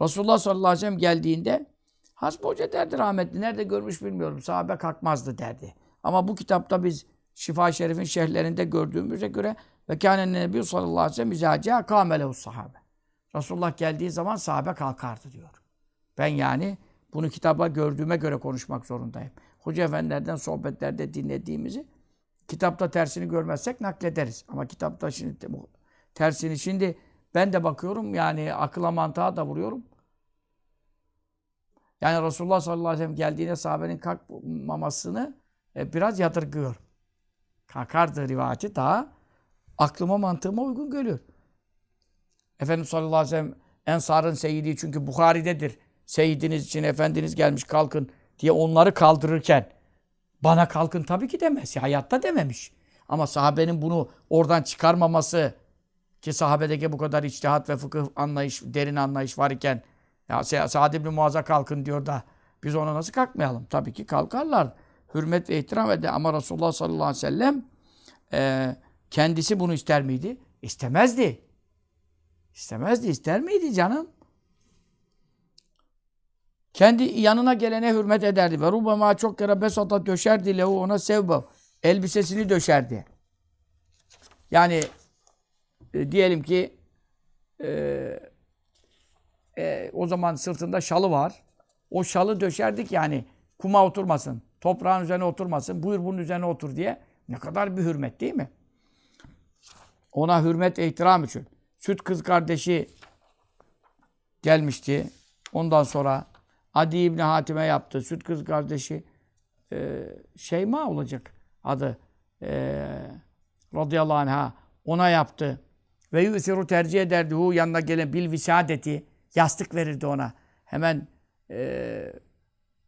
Resulullah sallallahu aleyhi ve sellem geldiğinde Hasbi Hoca derdi rahmetli. Nerede görmüş bilmiyorum. Sahabe kalkmazdı derdi. Ama bu kitapta biz Şifa Şerif'in şerhlerinde gördüğümüze göre ve kâne nebi sallallahu aleyhi ve sellem izâcâ sahabe. Resulullah geldiği zaman sahabe kalkardı diyor. Ben yani bunu kitaba gördüğüme göre konuşmak zorundayım. Hoca efendilerden sohbetlerde dinlediğimizi kitapta tersini görmezsek naklederiz. Ama kitapta şimdi tersini şimdi ben de bakıyorum yani akıla mantığa da vuruyorum. Yani Resulullah sallallahu aleyhi ve sellem geldiğinde sahabenin kalkmamasını e, biraz yadırgıyor. Kalkardı rivayeti daha aklıma mantığıma uygun geliyor. Efendimiz sallallahu aleyhi ve sellem Ensar'ın seyidi çünkü Bukhari'dedir. Seyidiniz için efendiniz gelmiş kalkın diye onları kaldırırken bana kalkın tabii ki demez. Ya, hayatta dememiş. Ama sahabenin bunu oradan çıkarmaması ki sahabedeki bu kadar içtihat ve fıkıh anlayış, derin anlayış var iken ya Sa'd ibn Muaz'a kalkın diyor da biz ona nasıl kalkmayalım? Tabii ki kalkarlar. Hürmet ve ihtiram eder. Ama Resulullah sallallahu aleyhi ve sellem e, kendisi bunu ister miydi? İstemezdi. İstemezdi. İster miydi canım? Kendi yanına gelene hürmet ederdi. Ve rubama çok kere besata döşerdi lehu ona sevbe. Elbisesini döşerdi. Yani e, diyelim ki e, e, o zaman sırtında şalı var. O şalı döşerdik yani kuma oturmasın. Toprağın üzerine oturmasın. Buyur bunun üzerine otur diye. Ne kadar bir hürmet değil mi? Ona hürmet ihtiram için. Süt kız kardeşi gelmişti. Ondan sonra Adi İbni Hatim'e yaptı. Süt kız kardeşi e, Şeyma olacak adı. E, radıyallahu anh'a ona yaptı. Ve yusiru tercih ederdi hu yanına gelen bil visadeti Yastık verirdi ona. Hemen e,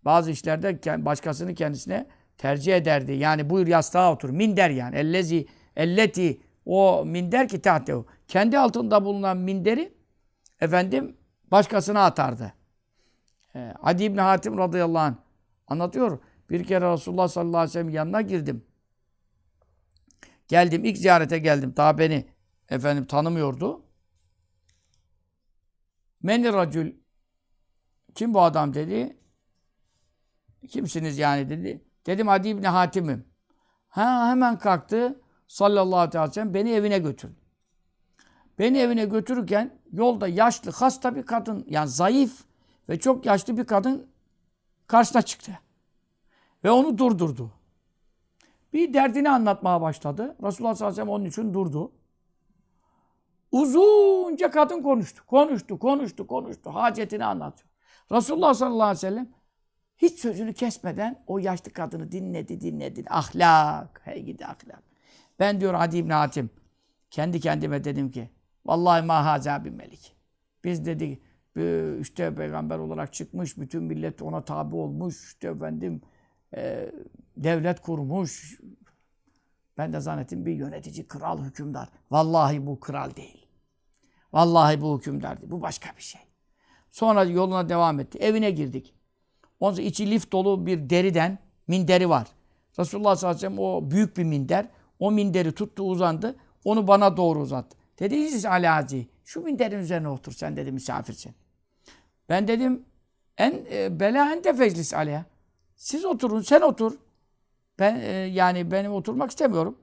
bazı işlerde başkasını kendisine tercih ederdi. Yani buyur yastığa otur. Minder yani. Ellezi, elleti o minder ki tahtehu. Kendi altında bulunan minderi efendim başkasına atardı. E, Adi İbni Hatim radıyallahu anh anlatıyor. Bir kere Resulullah sallallahu aleyhi ve sellem yanına girdim. Geldim, ilk ziyarete geldim. Daha beni efendim tanımıyordu. Meni racül kim bu adam dedi. Kimsiniz yani dedi. Dedim Adi İbni Hatim'im. Ha hemen kalktı sallallahu aleyhi ve sellem beni evine götürdü. Beni evine götürürken yolda yaşlı, hasta bir kadın, yani zayıf ve çok yaşlı bir kadın karşısına çıktı. Ve onu durdurdu. Bir derdini anlatmaya başladı. Resulullah sallallahu aleyhi ve sellem onun için durdu. Uzunca kadın konuştu. Konuştu, konuştu, konuştu. Hacetini anlatıyor. Resulullah sallallahu aleyhi ve sellem hiç sözünü kesmeden o yaşlı kadını dinledi, dinledi. Ahlak, hey gidi ahlak. Ben diyor Adi İbni Hatim, kendi kendime dedim ki, Vallahi ma haza bir melik. Biz dedik, işte peygamber olarak çıkmış, bütün millet ona tabi olmuş, işte efendim, e, devlet kurmuş. Ben de zannettim bir yönetici, kral, hükümdar. Vallahi bu kral değil. Vallahi bu hükümdardı. Bu başka bir şey. Sonra yoluna devam etti. Evine girdik. Ondan sonra içi lif dolu bir deriden minderi var. Resulullah sallallahu aleyhi ve sellem o büyük bir minder. O minderi tuttu uzandı. Onu bana doğru uzattı. Dedi İzis Alazi şu minderin üzerine otur sen dedi misafirsin. Ben dedim En e, bela en tefeclis aleyha. Siz oturun, sen otur. Ben e, yani benim oturmak istemiyorum.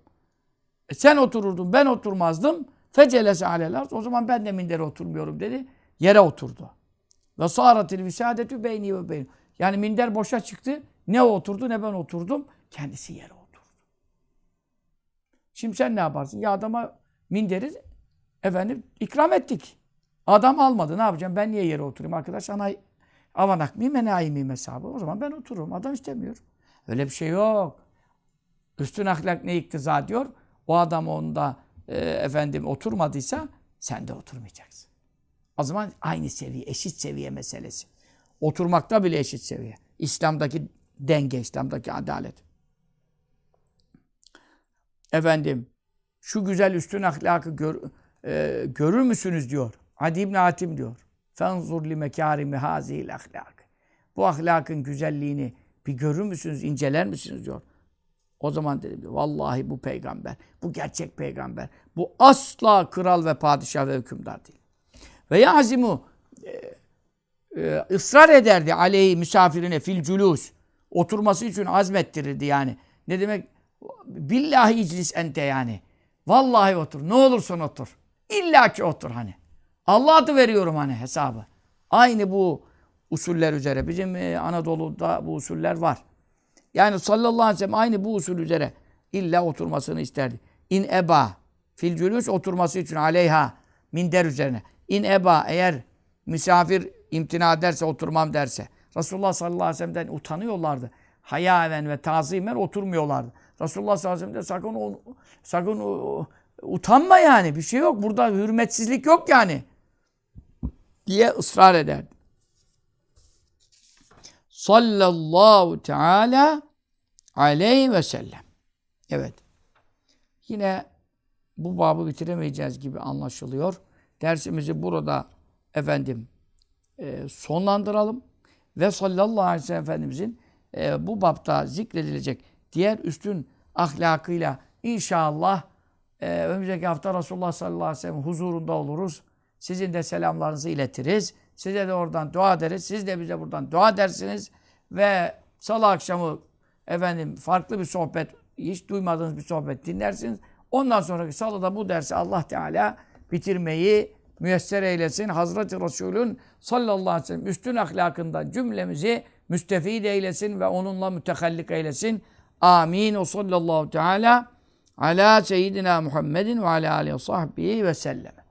E, sen otururdun, ben oturmazdım. Fecelese aleyhler. O zaman ben de mindere oturmuyorum dedi. Yere oturdu. Ve sâratil visadetü beyni ve beyni. Yani minder boşa çıktı. Ne oturdu ne ben oturdum. Kendisi yere oturdu. Şimdi sen ne yaparsın? Ya adama minderi efendim ikram ettik. Adam almadı. Ne yapacağım? Ben niye yere oturayım? Arkadaş ana avanak mıyım, enayi miyim hesabı? O zaman ben otururum. Adam istemiyor. Öyle bir şey yok. Üstün ahlak ne iktiza diyor? O adam onda e, efendim oturmadıysa sen de oturmayacaksın. O zaman aynı seviye, eşit seviye meselesi. Oturmakta bile eşit seviye. İslam'daki denge, İslam'daki adalet. Efendim, şu güzel üstün ahlakı gör, e, görür müsünüz diyor. Adi İbn Hatim diyor. Fenzur li mekarimi hazihil ahlak. Bu ahlakın güzelliğini bir görür müsünüz, inceler misiniz diyor. O zaman dedim diyor, vallahi bu peygamber, bu gerçek peygamber. Bu asla kral ve padişah ve hükümdar değil. Ve yazimu e, e, ısrar ederdi aleyhi misafirine fil culus. Oturması için azmettirirdi yani. Ne demek? Billahi iclis ente yani. Vallahi otur. Ne olursun otur. İlla ki otur hani. Allah adı veriyorum hani hesabı. Aynı bu usuller üzere. Bizim e, Anadolu'da bu usuller var. Yani sallallahu aleyhi ve sellem aynı bu usul üzere illa oturmasını isterdi. İn eba fil oturması için aleyha minder üzerine. İn eba eğer misafir imtina ederse oturmam derse. Resulullah sallallahu aleyhi ve sellem'den utanıyorlardı. Hayaven ve tazimen oturmuyorlardı. Resulullah sallallahu aleyhi ve sellem de sakın, sakın utanma yani. Bir şey yok. Burada hürmetsizlik yok yani. Diye ısrar ederdi. Sallallahu teala aleyhi ve sellem. Evet. Yine bu babı bitiremeyeceğiz gibi anlaşılıyor. Dersimizi burada efendim e, sonlandıralım. Ve sallallahu aleyhi ve sellem Efendimizin e, bu babta zikredilecek diğer üstün ahlakıyla inşallah e, önümüzdeki hafta Resulullah sallallahu aleyhi ve sellem huzurunda oluruz. Sizin de selamlarınızı iletiriz. Size de oradan dua ederiz. Siz de bize buradan dua edersiniz. Ve salı akşamı efendim farklı bir sohbet, hiç duymadığınız bir sohbet dinlersiniz. Ondan sonraki salıda bu dersi Allah Teala bitirmeyi müyesser eylesin. Hazreti Resul'ün sallallahu aleyhi ve sellem üstün ahlakından cümlemizi müstefid eylesin ve onunla mütehallik eylesin. Amin. O sallallahu teala ala seyyidina Muhammedin ve ala aleyhi ve sahbihi ve sellem.